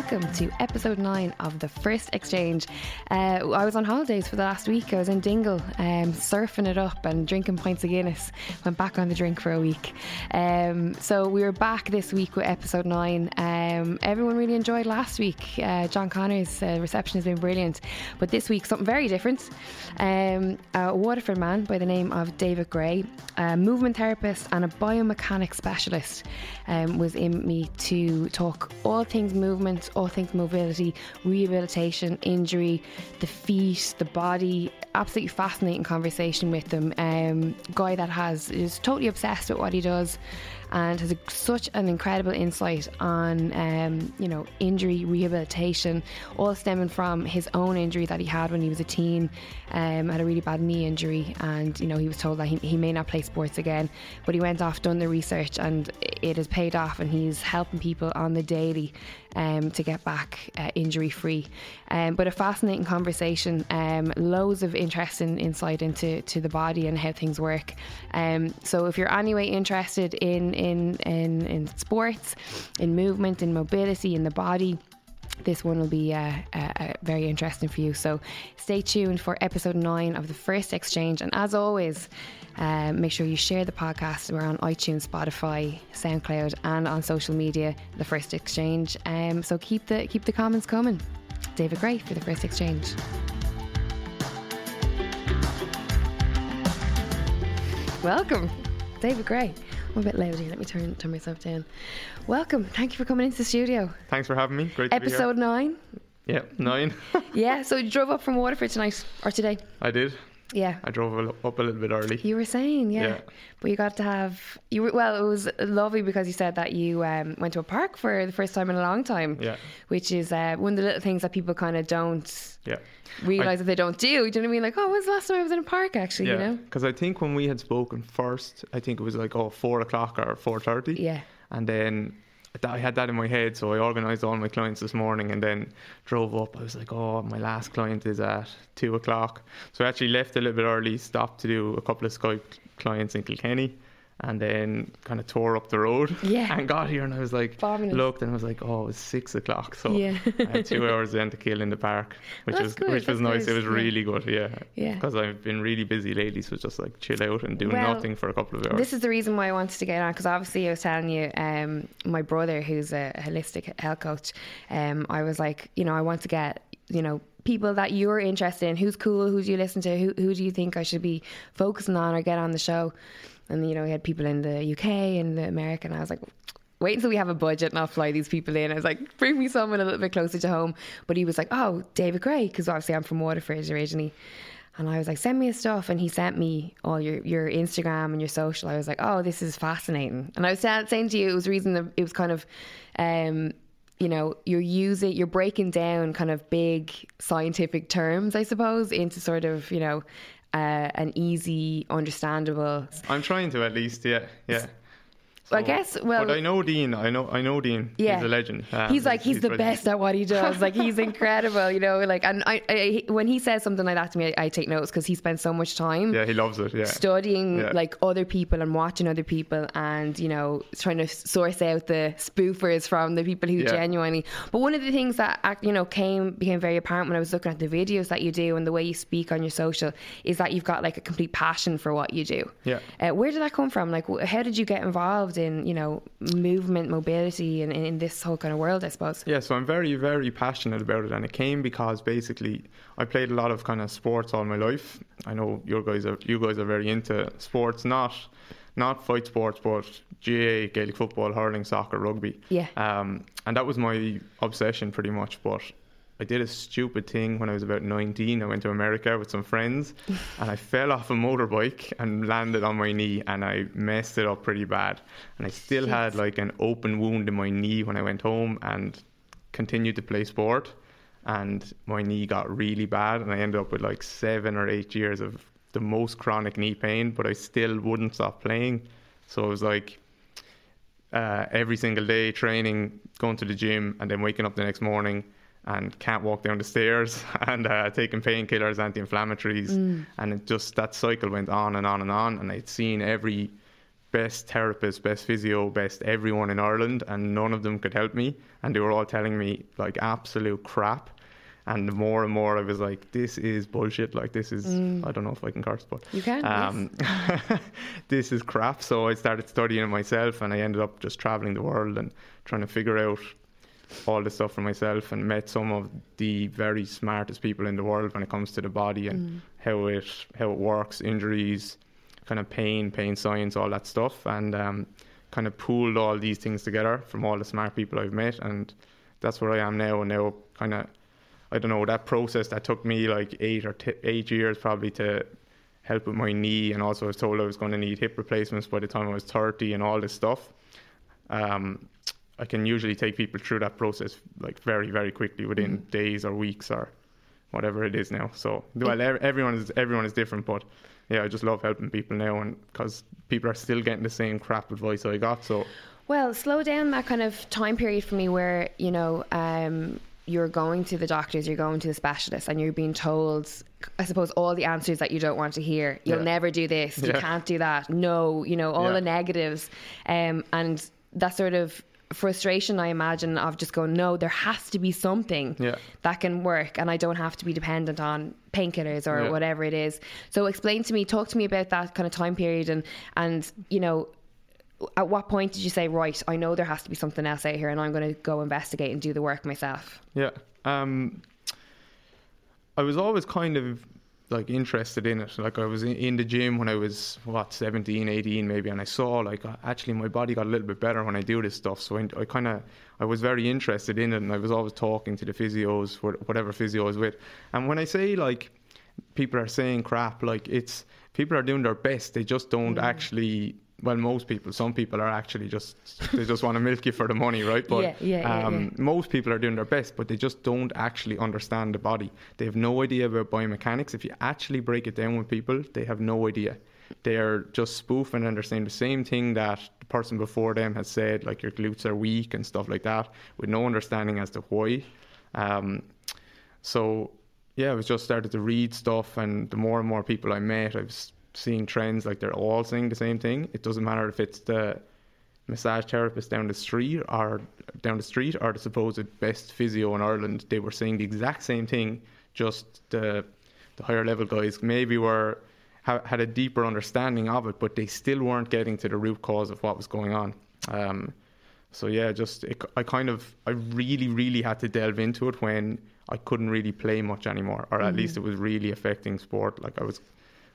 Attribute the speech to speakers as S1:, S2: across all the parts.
S1: Welcome to episode nine of the First Exchange. Uh, I was on holidays for the last week. I was in Dingle, um, surfing it up and drinking pints of Guinness. Went back on the drink for a week. Um, so we were back this week with episode nine. Um, everyone really enjoyed last week. Uh, John Connor's uh, reception has been brilliant, but this week something very different. Um, a Waterford man by the name of David Gray, a movement therapist and a biomechanics specialist, um, was in me to talk all things movement, all things mobility, rehabilitation, injury, the feet, the body. Absolutely fascinating conversation with them. Um, guy that has is totally obsessed with what he does and has a, such an incredible insight on um, you know injury rehabilitation, all stemming from his own injury that he had when he was a teen, um, had a really bad knee injury, and you know he was told that he, he may not play sports again, but he went off, done the research, and it has paid off, and he's helping people on the daily um, to get back uh, injury free. Um, but a fascinating conversation, um, loads of interesting insight into to the body and how things work. Um, so if you're anyway interested in in in, in sports, in movement, in mobility, in the body this one will be uh, uh, uh, very interesting for you. So stay tuned for episode nine of the first exchange. And as always, uh, make sure you share the podcast. We're on iTunes, Spotify, SoundCloud, and on social media. The first exchange. Um, so keep the keep the comments coming. David Gray for the first exchange. Welcome, David Gray. I'm a bit loud here. Let me turn turn myself down. Welcome. Thank you for coming into the studio.
S2: Thanks for having me. Great to
S1: Episode nine.
S2: Yeah, nine.
S1: Yeah. So you drove up from Waterford tonight or today?
S2: I did.
S1: Yeah.
S2: I drove a up a little bit early.
S1: You were saying, yeah.
S2: Yeah.
S1: But you got to have you were well. It was lovely because you said that you um, went to a park for the first time in a long time.
S2: Yeah.
S1: Which is uh, one of the little things that people kind of don't
S2: Yeah.
S1: realize that they don't do. Do you know what I mean? Like, oh, when's the last time I was in a park? Actually,
S2: Yeah.
S1: you know.
S2: Because I think when we had spoken first, I think it was like oh four o'clock or four thirty.
S1: Yeah.
S2: And then I had that in my head, so I organised all my clients this morning, and then drove up. I was like, oh, my last client is at two o'clock, so I actually left a little bit early, stopped to do a couple of Skype clients in Kilkenny. And then kind of tore up the road
S1: Yeah.
S2: and got here and I was like
S1: Bombing it.
S2: looked and I was like oh it's six o'clock so
S1: Yeah.
S2: I had two hours then to kill in the park which
S1: That's
S2: was
S1: good,
S2: which was nice
S1: nice,
S2: it was
S1: yeah.
S2: really good yeah
S1: Yeah.
S2: because I've been really busy lately so just like chill out and do
S1: Well,
S2: nothing for a couple of hours
S1: This is the reason why I wanted to get on because obviously I was telling you, um, my brother who's a holistic health coach, um, I was like, you know, I want to get, you know, people that you're interested in, who's cool, who do you listen to, who who do you think I should be focusing on or get on the show, and you know, we had people in the UK and the America, and I was like. Wait until we have a budget and I'll fly these people in. I was like, bring me someone a little bit closer to home. But he was like, oh, David Gray, because obviously I'm from Waterford originally. And I was like, send me his stuff. And he sent me all your, your Instagram and your social. I was like, oh, this is fascinating. And I was saying to you, it was reason that it was kind of, um, you know, you're using, you're breaking down kind of big scientific terms, I suppose, into sort of, you know, uh, an easy, understandable.
S2: I'm trying to at least yeah yeah
S1: I guess, well-
S2: but I know Dean I know I know Dean
S1: Yeah.
S2: he's a legend Um,
S1: he's like he's, the
S2: really-
S1: best at what he does. Like he's incredible, you know. Like and I, I when he says something like that to me, I, I take notes because he spends so much time
S2: yeah he loves it yeah
S1: studying
S2: Yeah.
S1: like other people and watching other people and you know trying to source out the spoofers from the people who
S2: Yeah.
S1: genuinely but one of the things that you know came became very apparent when I was looking at the videos that you do and the way you speak on your social is that you've got like a complete passion for what you do
S2: Yeah.
S1: uh, where did that come from like how did you get involved in you know movement mobility and in, in this whole kind of world I suppose
S2: Yeah, so I'm very, very passionate about it, and it came because basically I played a lot of kind of sports all my life. I know you guys are you guys are very into sports, not not fight sports, but GAA, Gaelic football, hurling, soccer, rugby.
S1: Yeah.
S2: Um, and that was my obsession pretty much. But I did a stupid thing when I was about 19. I went to America with some friends and I fell off a motorbike and landed on my knee and I messed it up pretty bad. And I still
S1: Shit.
S2: had like an open wound in my knee when I went home and continued to play sport. And my knee got really bad and I ended up with like seven or eight years of the most chronic knee pain, but I still wouldn't stop playing. So it was like uh, every single day training, going to the gym, and then waking up the next morning and can't walk down the stairs and uh, taking painkillers, anti-inflammatories, and it just that cycle went on and on and on. And I'd seen every best therapist, best physio, best everyone in Ireland, and none of them could help me, and they were all telling me like absolute crap. And the more and more I was like, this is bullshit. Like this is I don't know if I can curse, but
S1: You can,
S2: Um, this is crap. So I started studying it myself, and I ended up just traveling the world and trying to figure out all the stuff for myself, and met some of the very smartest people in the world when it comes to the body and how it how it works, injuries, kind of pain, pain science, all that stuff, and um, kind of pooled all these things together from all the smart people I've met, and that's where I am now. And now, kind of, I don't know that process that took me like eight or t- eight years probably to help with my knee, and also I was told I was going to need hip replacements by the time I was thirty, and all this stuff. Um, I can usually take people through that process like very, very quickly within days or weeks or whatever it is now. So, well, ev- everyone is everyone is different, but yeah, I just love helping people now, and because people are still getting the same crap advice I got. So,
S1: Well, slow down that kind of time period for me where, you know, um, you're going to the doctors, you're going to the specialist, and you're being told, I suppose, all the answers that you don't want to hear. You'll
S2: Yeah.
S1: never do this, you
S2: Yeah.
S1: can't do that, no, you know, all
S2: Yeah.
S1: the negatives. Um, and that sort of frustration, I imagine, of just going, no, there has to be something
S2: Yeah.
S1: that can work, and I don't have to be dependent on painkillers or
S2: Yeah.
S1: whatever it is. So, explain to me, talk to me about that kind of time period, and and you know, at what point did you say, right, I know there has to be something else out here and I'm going to go investigate and do the work myself?
S2: yeah, um, I was always kind of like interested in it. Like I was in, in the gym when I was what 17, 18 maybe, and I saw like uh, actually my body got a little bit better when I do this stuff. So I, I kind of I was very interested in it, and I was always talking to the physios, wh- whatever physio I was with. And when I say like people are saying crap, like it's people are doing their best. They just don't actually. Well, most people, some people are actually just they just want to milk you for the money, right? But
S1: Yeah, yeah,
S2: um,
S1: yeah.
S2: most people are doing their best, but they just don't actually understand the body. They have no idea about biomechanics. If you actually break it down with people, they have no idea. They are just spoofing and they're saying the same thing that the person before them has said, like your glutes are weak and stuff like that, with no understanding as to why. Um, so yeah, I was just started to read stuff, and the more and more people I met, I was seeing trends like they're all saying the same thing. It doesn't matter if it's the massage therapist down the street or down the street or the supposed best physio in Ireland. They were saying the exact same thing. Just the the higher level guys maybe were ha- had a deeper understanding of it, but they still weren't getting to the root cause of what was going on. Um, so yeah, just it, I kind of I really really had to delve into it when I couldn't really play much anymore, or at least it was really affecting sport. Like I was,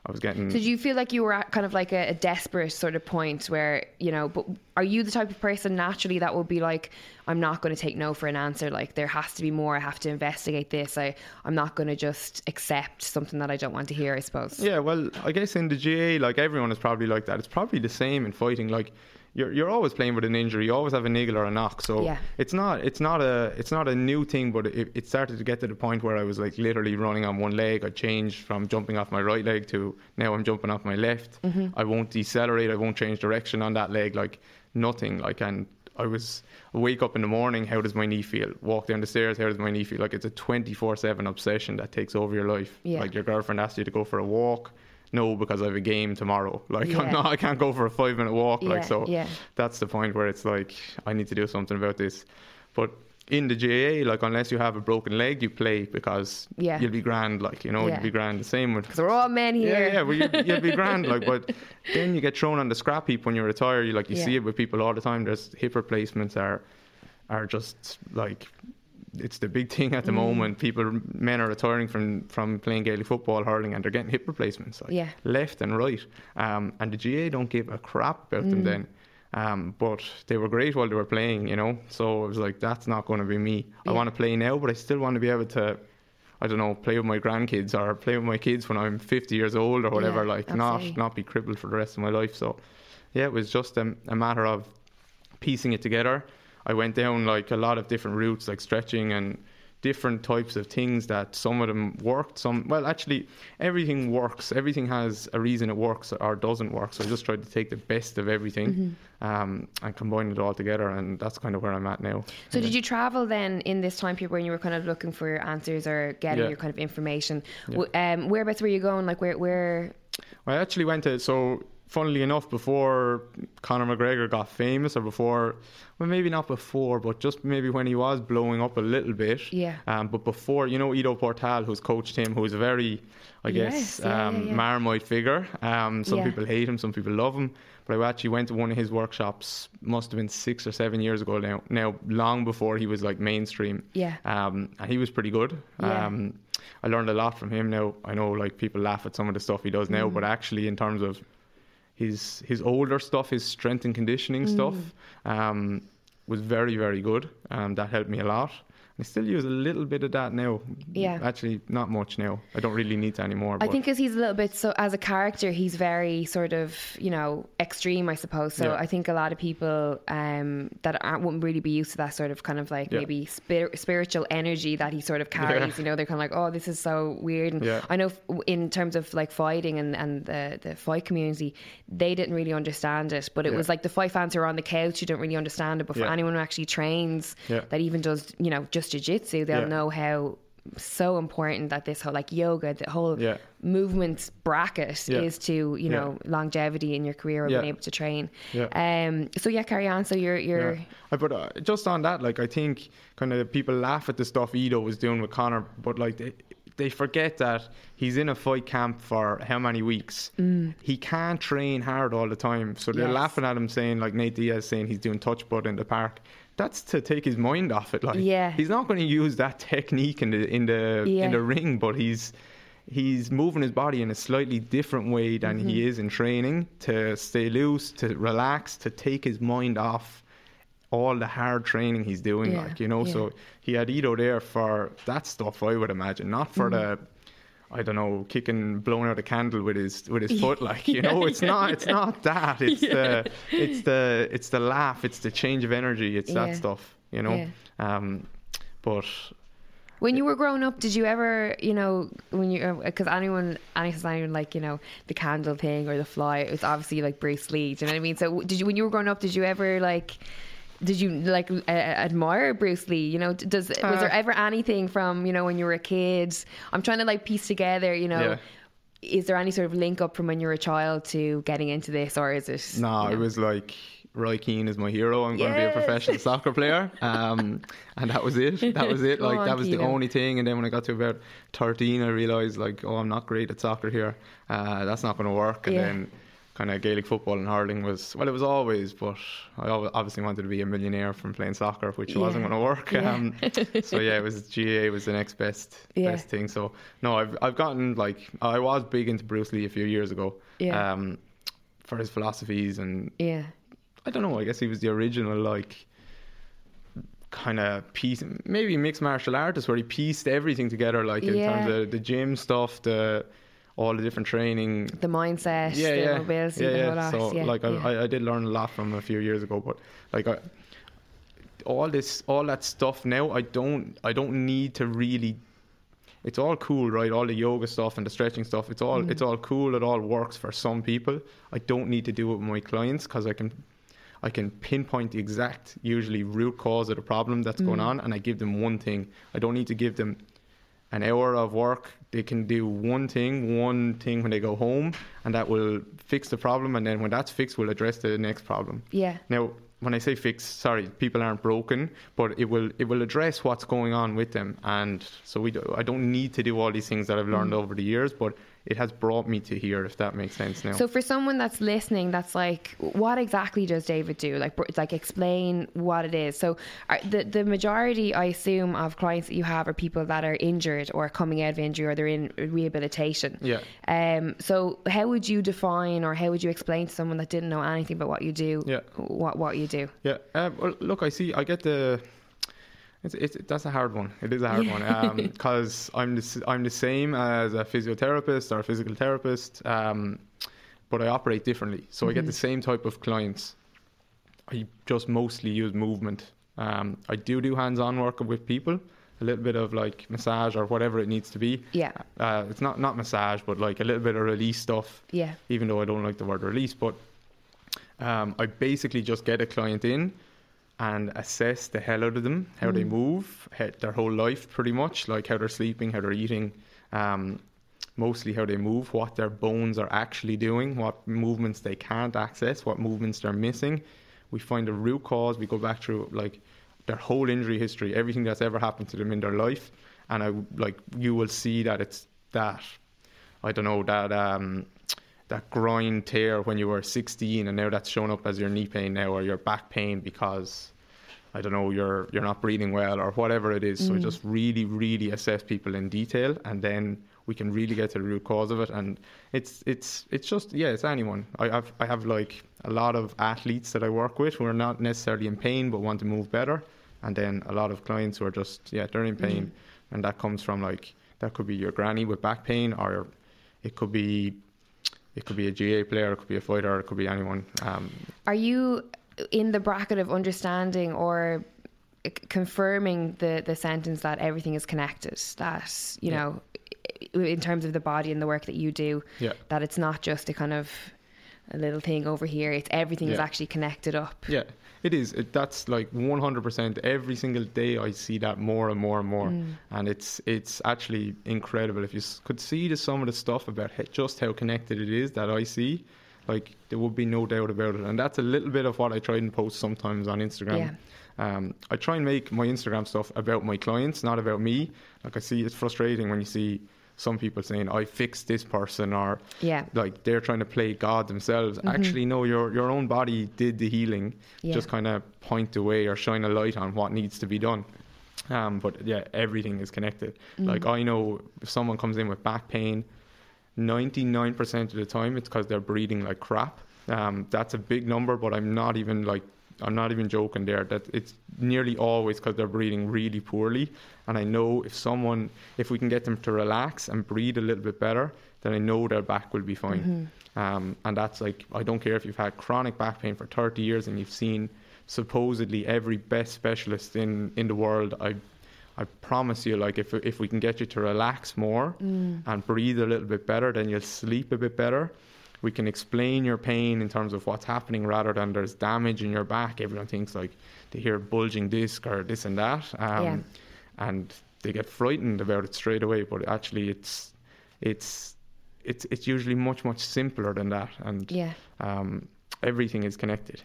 S2: I was getting.
S1: Did you feel like you were at kind of like a, a desperate sort of point where, you know, but are you the type of person naturally that would be like, I'm not going to take no for an answer. Like there has to be more. I have to investigate this. I, I'm not going to just accept something that I don't want to hear, I suppose.
S2: Yeah, well, I guess in the GAA, like everyone is probably like that. It's probably the same in fighting. Like you're you're always playing with an injury. You always have a niggle or a knock. So
S1: Yeah.
S2: it's not it's not a it's not a new thing. But it, it started to get to the point where I was like literally running on one leg. I changed from jumping off my right leg to now I'm jumping off my left. Mm-hmm. I won't decelerate. I won't change direction on that leg. Like nothing. Like and. I was I wake up in the morning. How does my knee feel? Walk down the stairs. How does my knee feel? Like it's a twenty four seven obsession that takes over your life.
S1: Yeah.
S2: Like your girlfriend asks you to go for a walk. No, because I have a game tomorrow. Like
S1: Yeah.
S2: I'm not. I can't go for a five minute walk.
S1: Yeah,
S2: like so.
S1: yeah.
S2: That's the point where it's like I need to do something about this. But in the GAA, like unless you have a broken leg, you play because
S1: Yeah.
S2: you'll be grand. Like you know,
S1: Yeah.
S2: you'll be grand. The same with
S1: Because we're all men here.
S2: yeah, yeah, well, you, you'll be grand, like, but then you get thrown on the scrap heap when you retire. You like you
S1: Yeah.
S2: see it with people all the time. There's hip replacements are are just like it's the big thing at the moment. People, men are retiring from from playing Gaelic football, hurling, and they're getting hip replacements, like
S1: Yeah.
S2: left and right. Um, and the GAA don't give a crap about them then. Um, but they were great while they were playing, you know. So I was like, that's not going to be me. I want to play now, but I still want to be able to. I don't know, play with my grandkids or play with my kids when I'm 50 years old or whatever.
S1: Yeah,
S2: like, not not be crippled for the rest of my life. So, yeah, it was just a, a matter of piecing it together. I went down like a lot of different routes, like stretching and different types of things that some of them worked. Some, well, actually, everything works. Everything has a reason it works or doesn't work. So I just tried to take the best of everything
S1: Mm-hmm.
S2: um, and combine it all together. And that's kind of where I'm at now.
S1: So did you travel then in this time period when you were kind of looking for answers or getting
S2: Yeah.
S1: your kind of information? W Um, whereabouts were you going? Like where where?
S2: I actually went to so funnily enough before Conor McGregor got famous or before well maybe not before but just maybe when he was blowing up a little bit
S1: Yeah.
S2: um, but before you know Ido Portal who's coached him who's a very I guess
S1: Yes, yeah,
S2: um,
S1: yeah, yeah.
S2: Marmite figure um, some people hate him some people love him but I actually went to one of his workshops must have been six or seven years ago now now long before he was like mainstream
S1: Yeah.
S2: um, and he was pretty good.
S1: Yeah.
S2: Um, I learned a lot from him. Now I know like people laugh at some of the stuff he does now,
S1: Mm.
S2: but actually in terms of his his older stuff, his strength and conditioning
S1: Mm.
S2: stuff, um, was very very good. Um, that helped me a lot. I still use a little bit of that now.
S1: Yeah.
S2: Actually, not much now. I don't really need to anymore.
S1: I think because he's a little bit so as a character, he's very sort of you know extreme, I suppose. So
S2: Yeah.
S1: I think a lot of people um, that aren't, wouldn't really be used to that sort of kind of like
S2: Yeah.
S1: maybe spir- spiritual energy that he sort of carries. You know, they're kind of like, oh, this is so weird. And
S2: Yeah.
S1: I know f- in terms of like fighting and and the the fight community, they didn't really understand it. But it
S2: Yeah.
S1: was like the fight fans who are on the couch who don't really understand it. But for
S2: Yeah.
S1: anyone who actually trains,
S2: Yeah.
S1: that even does you know just jiu-jitsu, they'll
S2: Yeah.
S1: know how so important that this whole like yoga the whole
S2: Yeah.
S1: movement bracket
S2: Yeah.
S1: is to you
S2: Yeah.
S1: know longevity in your career
S2: Yeah.
S1: being able to train
S2: Yeah.
S1: um so yeah carry on so you're you're
S2: Yeah. Uh, But uh, just on that, like I think kind of people laugh at the stuff Ido was doing with Conor, but like they, they forget that he's in a fight camp for how many weeks. He can't train hard all the time, so they're
S1: Mm. Yes.
S2: laughing at him saying like Nate Diaz saying he's doing touch butt in the park. That's to take his mind off it. Like
S1: Yeah.
S2: he's not going to use that technique in the in the
S1: Yeah.
S2: in the ring, but he's he's moving his body in a slightly different way than
S1: Mm-hmm.
S2: he is in training to stay loose, to relax, to take his mind off all the hard training he's doing.
S1: Yeah,
S2: Like you know,
S1: yeah.
S2: so he had Ido there for that stuff. I would imagine, not for the. I don't know, kicking, blowing out a candle with his with his foot, like you know, it's not, it's not that. It's the, it's the, it's the laugh, it's the change of energy, it's
S1: Yeah.
S2: that stuff, you know.
S1: Yeah.
S2: Um, but
S1: when you were growing up did you ever you know when you because anyone anyone anyone like you know the candle thing or the fly it was obviously like Bruce Lee do you know what I mean so did you when you were growing up did you ever like did you like uh, admire Bruce Lee? You know, does was
S2: Uh,
S1: there ever anything from you know when you were a kid? I'm trying to like piece together. You know,
S2: Yeah.
S1: is there any sort of link up from when you were a child to getting into this, or is it?
S2: No, it
S1: know?
S2: was like Roy Keane is my hero. I'm going to be a professional soccer player, um, and that was it. That was it. Like
S1: on,
S2: that was the only thing. And then when I got to about 13, I realised like, oh, I'm not great at soccer here. Uh, that's not going to work. And
S1: Yeah.
S2: then kind of Gaelic football and hurling was well, it was always, but I obviously wanted to be a millionaire from playing soccer, which wasn't going to work.
S1: Yeah.
S2: Um, so yeah, it was GAA was the next best
S1: Yeah.
S2: best thing. So no, I've I've gotten like I was big into Bruce Lee a few years ago.
S1: Yeah.
S2: Um, for his philosophies and
S1: yeah,
S2: I don't know. I guess he was the original like kind of piece, maybe mixed martial artist, where he pieced everything together, like in
S1: Yeah.
S2: terms of the gym stuff, the all the different training.
S1: the mindset,
S2: Yeah,
S1: the
S2: yeah,
S1: mobility,
S2: yeah, yeah. So
S1: yeah,
S2: like I,
S1: yeah.
S2: I, I did learn a lot from a few years ago, but like I, all this, all that stuff now, I don't, I don't need to really. It's all cool, right? All the yoga stuff and the stretching stuff. It's all, it's mm. all cool. It all works for some people. I don't need to do it with my clients because I can, I can pinpoint the exact, usually root cause of the problem that's going mm. on, and I give them one thing. I don't need to give them an hour of work. They can do one thing, one thing when they go home, and that will fix the problem. And then when that's fixed, we'll address the next problem.
S1: yeah,
S2: Now, when I say fix, sorry, people aren't broken, but it will it will address what's going on with them. And so we do, I don't need to do all these things that I've learned mm. over the years, but it has brought me to here, if that makes sense now.
S1: So for someone that's listening, that's like, what exactly does David do? Like, like explain what it is. So are, the the majority, I assume, of clients that you have are people that are injured or coming out of injury or they're in rehabilitation.
S2: Yeah.
S1: Um. So how would you define or how would you explain to someone that didn't know anything about what you do?
S2: Yeah.
S1: What what you do?
S2: Yeah. Uh, well, look, I see. I get the. It's, it's that's a hard one. It is a hard one because I'm the I'm the same as a physiotherapist or a physical therapist, um, but I operate differently. So I get the same type of clients. I just mostly use movement. Um, I do do hands-on work with people, a little bit of like massage or whatever it needs to be.
S1: Yeah.
S2: Uh, it's not not massage, but like a little bit of release stuff.
S1: Yeah.
S2: Even though I don't like the word release, but um, I basically just get a client in and assess the hell out of them, how they move, he- their whole life pretty much, like how they're sleeping, how they're eating, um, mostly how they move, what their bones are actually doing, what movements they can't access, what movements they're missing. We find the root cause. We go back through like their whole injury history, everything that's ever happened to them in their life, and I like you will see that it's that I don't know that um, that groin tear when you were 16, and now that's shown up as your knee pain now or your back pain because I don't know you're you're not breathing well or whatever it is. So mm. just really really assess people in detail, and then we can really get to the root cause of it. And it's it's it's just yeah, it's anyone. I have I have like a lot of athletes that I work with who are not necessarily in pain but want to move better, and then a lot of clients who are just yeah they're in pain, mm. and that comes from like that could be your granny with back pain or it could be it could be a GAA player, it could be a fighter, it could be anyone. Um,
S1: Are you in the bracket of understanding or confirming the, the sentence that everything is connected? That, you
S2: Yeah.
S1: know, in terms of the body and the work that you do,
S2: Yeah.
S1: that it's not just a kind of a little thing over here, it's everything is
S2: Yeah.
S1: actually connected up.
S2: yeah, it is. It, that's like 100%. Every single day, I see that more and more and more, and it's it's actually incredible. If you s- could see the, some of the stuff about just how connected it is that I see, like there would be no doubt about it. And that's a little bit of what I try and post sometimes on Instagram.
S1: Yeah.
S2: Um, I try and make my Instagram stuff about my clients, not about me. Like I see, it's frustrating when you see some people saying I fixed this person or
S1: Yeah.
S2: like they're trying to play God themselves. Actually, no, your your own body did the healing.
S1: Yeah.
S2: Just kind of point the way or shine a light on what needs to be done. Um, but yeah, everything is connected. Like I know if someone comes in with back pain, ninety nine percent of the time it's because they're breathing like crap. Um, that's a big number, but I'm not even like I'm not even joking there. That it's nearly always because they're breathing really poorly. And I know if someone, if we can get them to relax and breathe a little bit better, then I know their back will be fine. Um, and that's like I don't care if you've had chronic back pain for 30 years and you've seen supposedly every best specialist in in the world. I I promise you, like if if we can get you to relax more and breathe a little bit better, then you'll sleep a bit better. We can explain your pain in terms of what's happening rather than there's damage in your back. Everyone thinks like they hear bulging disc or this and that, um,
S1: Yeah.
S2: and they get frightened about it straight away. But actually, it's it's it's it's usually much much simpler than that, and
S1: Yeah.
S2: um, everything is connected.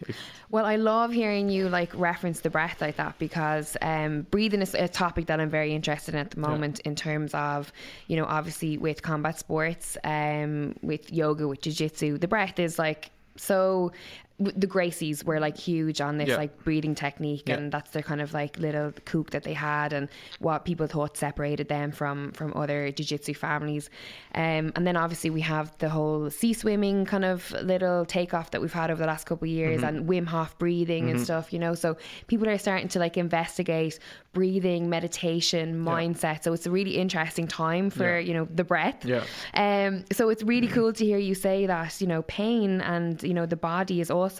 S1: Well, I love hearing you like reference the breath like that because um, breathing is a topic that I'm very interested in at the moment in terms of, you know, obviously with combat sports, um, with yoga, with jiu-jitsu, the breath is like so the Gracies were like huge on this
S2: Yeah.
S1: like breathing technique
S2: Yeah.
S1: and that's their kind of like little kook that they had and what people thought separated them from from other jiu-jitsu families um, and then obviously we have the whole sea swimming kind of little takeoff that we've had over the last couple of years
S2: Mm-hmm.
S1: and Wim Hof breathing and stuff you know so people are starting to like investigate breathing meditation mindset so it's a really interesting time for
S2: Yeah.
S1: you know the breath
S2: Yeah.
S1: um, so it's really cool to hear you say that, you know, pain and, you know, the body is also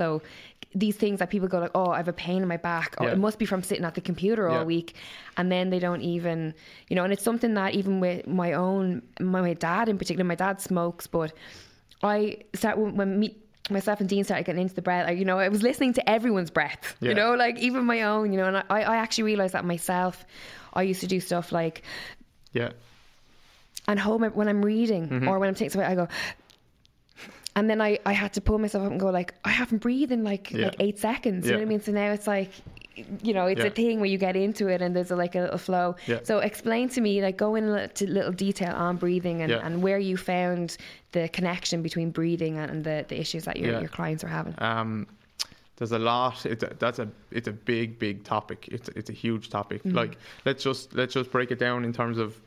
S1: these things that people go like, oh, I have a pain in my back.
S2: Yeah.
S1: it must be from sitting at the computer all
S2: Yeah.
S1: week. And then they don't even, you know, and it's something that even with my own, my, my dad in particular, my dad smokes, but I start when, when me, myself and Dean started getting into the breath, like, you know, I was listening to everyone's breath, you know, like even my own, you know, and I, I actually realized that myself, I used to do stuff like,
S2: yeah,
S1: and hold my when I'm reading
S2: Mm-hmm.
S1: or when I'm taking something, I go. And then I, I had to pull myself up and go like I haven't breathed in like
S2: Yeah.
S1: like eight seconds. You know what I mean? So now it's like you know, it's
S2: Yeah.
S1: a thing where you get into it and there's a, like a little flow.
S2: Yeah.
S1: So explain to me, like, go into little detail on breathing and,
S2: Yeah.
S1: and where you found the connection between breathing and, the, the issues that your,
S2: Yeah.
S1: your clients are having.
S2: Um, there's a lot. It's a, that's a it's a big big topic. It's it's a huge topic. Like let's just let's just break it down in terms of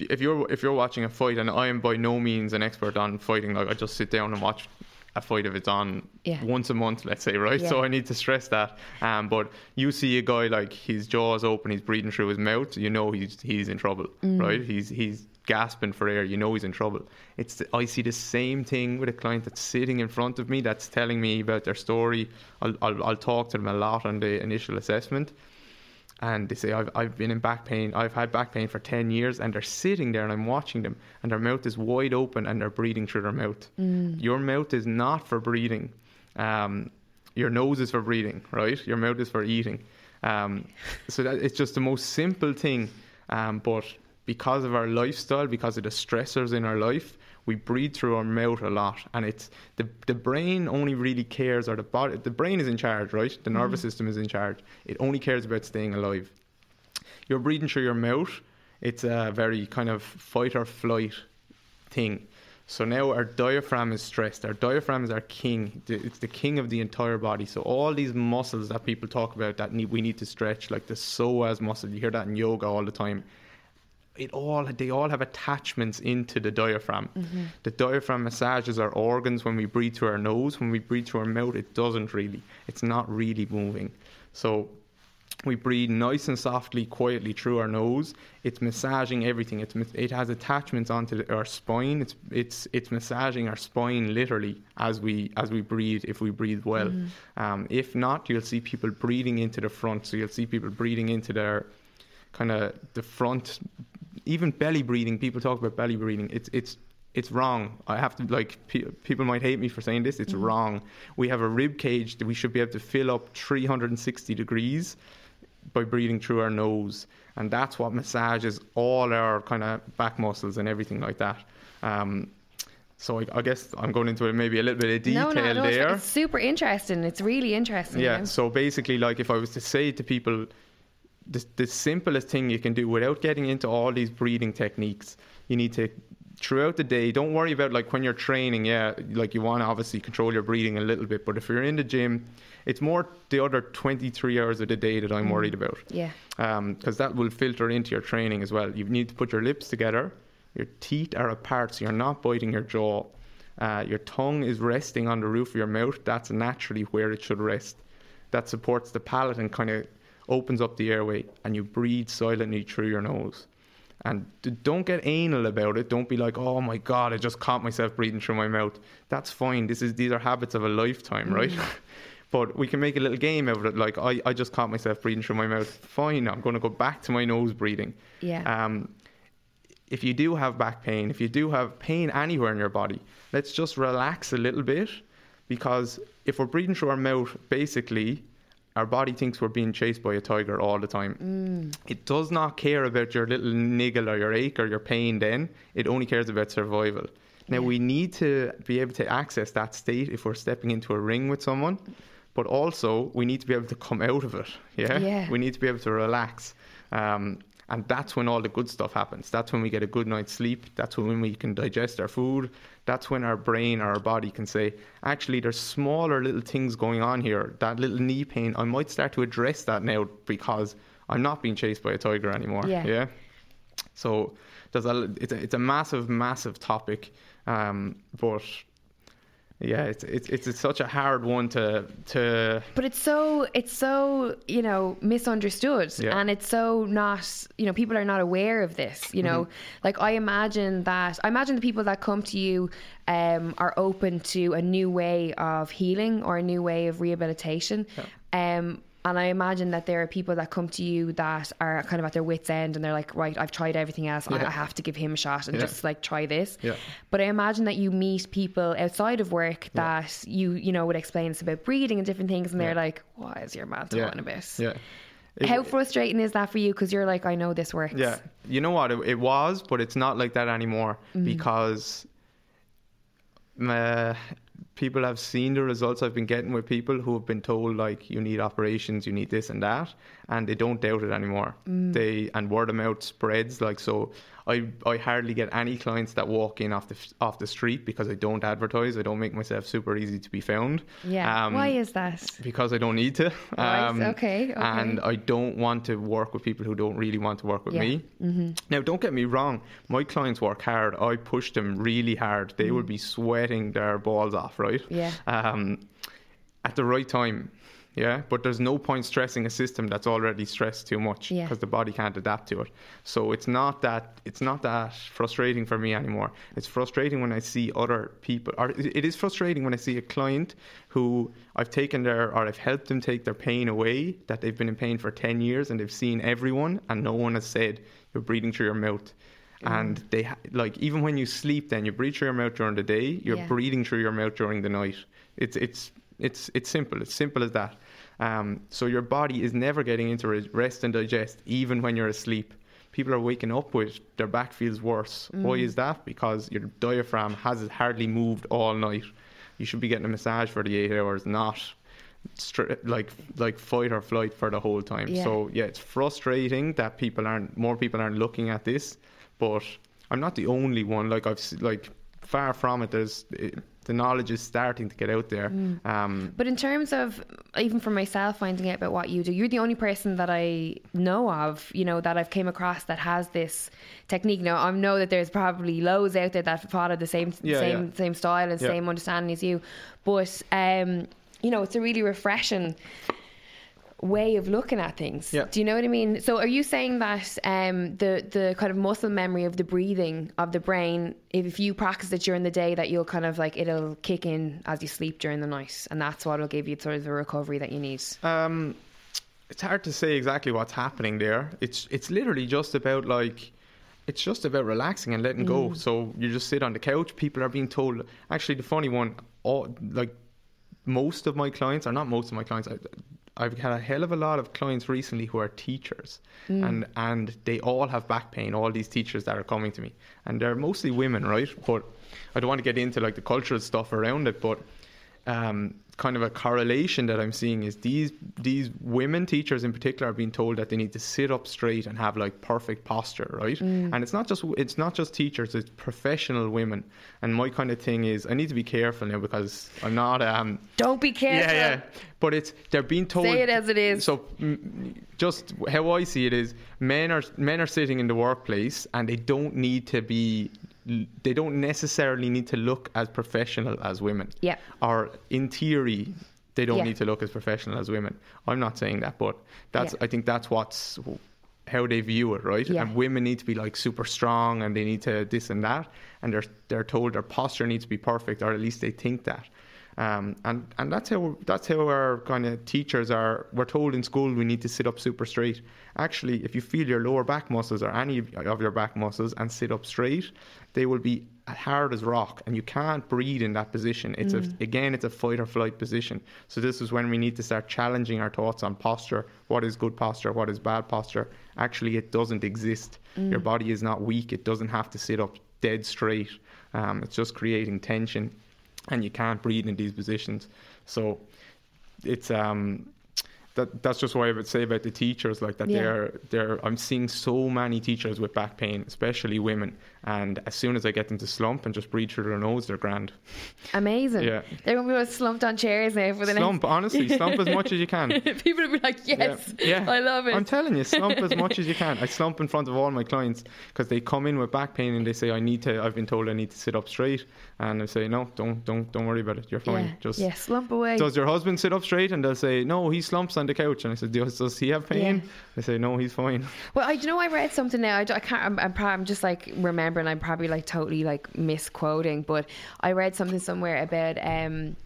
S2: if if you're if you're watching a fight, and I am by no means an expert on fighting. Like I just sit down and watch a fight if it's on
S1: Yeah.
S2: once a month, let's say, right? So I need to stress that. Um, but you see a guy like his jaws open, he's breathing through his mouth, you know he's he's in trouble, right? He's he's gasping for air, you know he's in trouble. It's the, I see the same thing with a client that's sitting in front of me that's telling me about their story. I'll I'll, I'll talk to them a lot on the initial assessment. And they say, I've, I've been in back pain. I've had back pain for 10 years. And they're sitting there and I'm watching them. And their mouth is wide open and they're breathing through their mouth. Your mouth is not for breathing. Um, your nose is for breathing, right? Your mouth is for eating. Um, so that it's just the most simple thing. Um, but because of our lifestyle, because of the stressors in our life, we breathe through our mouth a lot, and it's the the brain only really cares, or the body, the brain is in charge, right? The nervous mm-hmm. system is in charge. It only cares about staying alive. You're breathing through your mouth. It's a very kind of fight or flight thing. So now our diaphragm is stressed. Our diaphragm is our king. It's the king of the entire body. So all these muscles that people talk about that need, we need to stretch, like the psoas muscle, you hear that in yoga all the time. It all they all have attachments into the diaphragm. The diaphragm massages our organs when we breathe through our nose. When we breathe through our mouth, it doesn't really. It's not really moving. So we breathe nice and softly, quietly through our nose. It's massaging everything. It's it has attachments onto the, our spine. It's it's it's massaging our spine literally as we as we breathe. If we breathe well, um, if not, you'll see people breathing into the front. So you'll see people breathing into their kind of the front, even belly breathing. People talk about belly breathing. It's it's it's wrong. I have to like pe- people might hate me for saying this. It's wrong. We have a rib cage that we should be able to fill up 360 degrees by breathing through our nose, and that's what massages all our kind of back muscles and everything like that. Um, so I, I guess I'm going into maybe a little bit of detail
S1: no, no, no, it's-
S2: there.
S1: It's super interesting. It's really interesting. you
S2: Yeah.
S1: know?
S2: So basically, like if I was to say to people, the, the simplest thing you can do without getting into all these breathing techniques, you need to throughout the day. Don't worry about like when you're training. Yeah, like you want to obviously control your breathing a little bit, but if you're in the gym, it's more the other 23 hours of the day that I'm worried about
S1: Yeah.
S2: because that will filter into your training as well. You need to put your lips together. Your teeth are apart, so you're not biting your jaw. Uh, your tongue is resting on the roof of your mouth. That's naturally where it should rest. That supports the palate and kind of opens up the airway, and you breathe silently through your nose. And don't get anal about it. Don't be like, "Oh my god, I just caught myself breathing through my mouth." That's fine. This is these are habits of a lifetime, right? but we can make a little game out of it. Like, I, I just caught myself breathing through my mouth. Fine, I'm going to go back to my nose breathing.
S1: Yeah.
S2: Um, if you do have back pain, if you do have pain anywhere in your body, let's just relax a little bit because if we're breathing through our mouth, basically, our body thinks we're being chased by a tiger all the time. It does not care about your little niggle or your ache or your pain then, it only cares about survival. Now, we need to be able to access that state if we're stepping into a ring with someone, but also we need to be able to come out of it. Yeah?
S1: Yeah.
S2: We need to be able to relax. Um, and that's when all the good stuff happens. That's when we get a good night's sleep. That's when we can digest our food. That's when our brain or our body can say, actually, there's smaller little things going on here. That little knee pain, I might start to address that now because I'm not being chased by a tiger anymore.
S1: Yeah.
S2: Yeah. So there's a, it's a, it's a massive, massive topic. Um, but yeah, it's, it's, it's such a hard one to, to,
S1: But it's so it's so you know misunderstood,
S2: Yeah.
S1: and it's so not you know people are not aware of this. You know,
S2: Mm-hmm.
S1: like I imagine that I imagine the people that come to you um, are open to a new way of healing or a new way of rehabilitation. Um, and I imagine that there are people that come to you that are kind of at their wits' end and they're like, right, I've tried everything else. I,
S2: Yeah.
S1: I have to give him a shot and
S2: Yeah.
S1: just like try this.
S2: Yeah.
S1: But I imagine that you meet people outside of work that you, you know, would explain it's about breathing and different things. And they're like, why is your man talking about?
S2: yeah. It-
S1: How frustrating is that for you? Because you're like, I know this works.
S2: Yeah, you know what? It, it was, but it's not like that anymore
S1: Mm.
S2: because uh, people have seen the results I've been getting with people who have been told like you need operations, you need this and that, and they don't doubt it anymore.
S1: Mm.
S2: They and word of mouth spreads like so. I, I hardly get any clients that walk in off the off the street because I don't advertise. I don't make myself super easy to be found.
S1: Yeah.
S2: Um,
S1: Why is that?
S2: because I don't need to.
S1: Right, okay, okay.
S2: And I don't want to work with people who don't really want to work with
S1: Yeah.
S2: me. Mm-hmm. Now, don't get me wrong. My clients work hard. I push them really hard. They will be sweating their balls off, right?
S1: Mm. Yeah.
S2: Um, at the right time. Yeah, but there's no point stressing a system that's already stressed too much
S1: Yeah.
S2: because the body can't adapt to it. So it's not that it's not that frustrating for me anymore. It's frustrating when I see other people. Or it is frustrating when I see a client who I've taken their or I've helped them take their pain away that they've been in pain for ten years and they've seen everyone and no one has said you're breathing through your mouth. And they like even when you sleep, then you breathe through your mouth during the day. You're
S1: Yeah.
S2: breathing through your mouth during the night. It's it's it's it's simple. It's simple as that. Um, so your body is never getting into rest and digest, even when you're asleep. People are waking up with their back feels worse. Why is that? Because your diaphragm has hardly moved all night. You should be getting a massage for the eight hours, not str- like like fight or flight for the whole time.
S1: Yeah.
S2: So yeah, it's frustrating that people aren't more people aren't looking at this, but I'm not the only one. Like I've like far from it. There's the knowledge is starting to get out there. Um,
S1: But in terms of even for myself finding out about what you do, you're the only person that I know of, you know, that I've came across that has this technique. Now I know that there's probably loads out there that follow the same
S2: Yeah,
S1: same
S2: yeah.
S1: same style and
S2: Yeah.
S1: same understanding as you. But um, you know, it's a really refreshing way of looking at things.
S2: Yeah.
S1: Do you know what I mean? So are you saying that um, the the kind of muscle memory of the breathing of the brain, if you practice it during the day, that you'll kind of like it'll kick in as you sleep during the night, and that's what will give you sort of the recovery that you need.
S2: Um, it's hard to say exactly what's happening there. It's it's literally just about like it's just about relaxing and letting go. So you just sit on the couch. People are being told. Actually, the funny one, all like most of my clients, or not most of my clients, I, I've had a hell of a lot of clients recently who are teachers, mm. and and they all have back pain. All these teachers that are coming to me, and they're mostly women, right? But I don't want to get into like the cultural stuff around it, but um, kind of a correlation that I'm seeing is these these women teachers in particular are being told that they need to sit up straight and have like perfect posture, right? And it's not just it's not just teachers; it's professional women. And my kind of thing is I need to be careful now because I'm not um
S1: Don't be careful.
S2: yeah yeah. But it's they're being told
S1: Say it as it is.
S2: So mm, just how I see it is men are men are sitting in the workplace and they don't need to be they don't necessarily need to look as professional as women.
S1: Yeah.
S2: Or in theory, they don't
S1: Yeah.
S2: need to look as professional as women. I'm not saying that, but that's
S1: Yeah.
S2: I think that's what's how they view it, right?
S1: Yeah.
S2: And women need to be like super strong and they need to this and that, and they're they're told their posture needs to be perfect, or at least they think that. Um, and and that's how that's how our kind of teachers are. We're told in school we need to sit up super straight. Actually, if you feel your lower back muscles or any of your back muscles and sit up straight, they will be hard as rock, and you can't breathe in that position. It's a again, it's a fight or flight position. So this is when we need to start challenging our thoughts on posture. What is good posture? What is bad posture? Actually, it doesn't exist. Your body is not weak. It doesn't have to sit up dead straight. Um, it's just creating tension and you can't breathe in these positions. So it's um that that's just what I would say about the teachers, like that
S1: Yeah.
S2: they're they're I'm seeing so many teachers with back pain, especially women, and as soon as I get them to slump and just breathe through their nose, they're grand.
S1: Amazing.
S2: Yeah.
S1: They're going to be slumped on chairs now for the
S2: Slump, honestly, slump as much as you can.
S1: People will be like, yes,
S2: Yeah.
S1: I love it.
S2: I'm telling you, slump as much as you can. I slump in front of all my clients because they come in with back pain and they say, "I need to." I've been told I need to sit up straight, and I say, "No, don't, don't, don't worry about it. You're fine.
S1: yeah.
S2: Just
S1: yeah, slump away.
S2: does your husband sit up straight? And they'll say, no, he slumps on the couch. And I said, does, does he have pain?
S1: Yeah.
S2: They say, no, he's fine.
S1: Well, I you know I read something now. I can't. I'm, I'm, prob- I'm just like remembering. I'm probably like totally like misquoting, but I read something somewhere about um,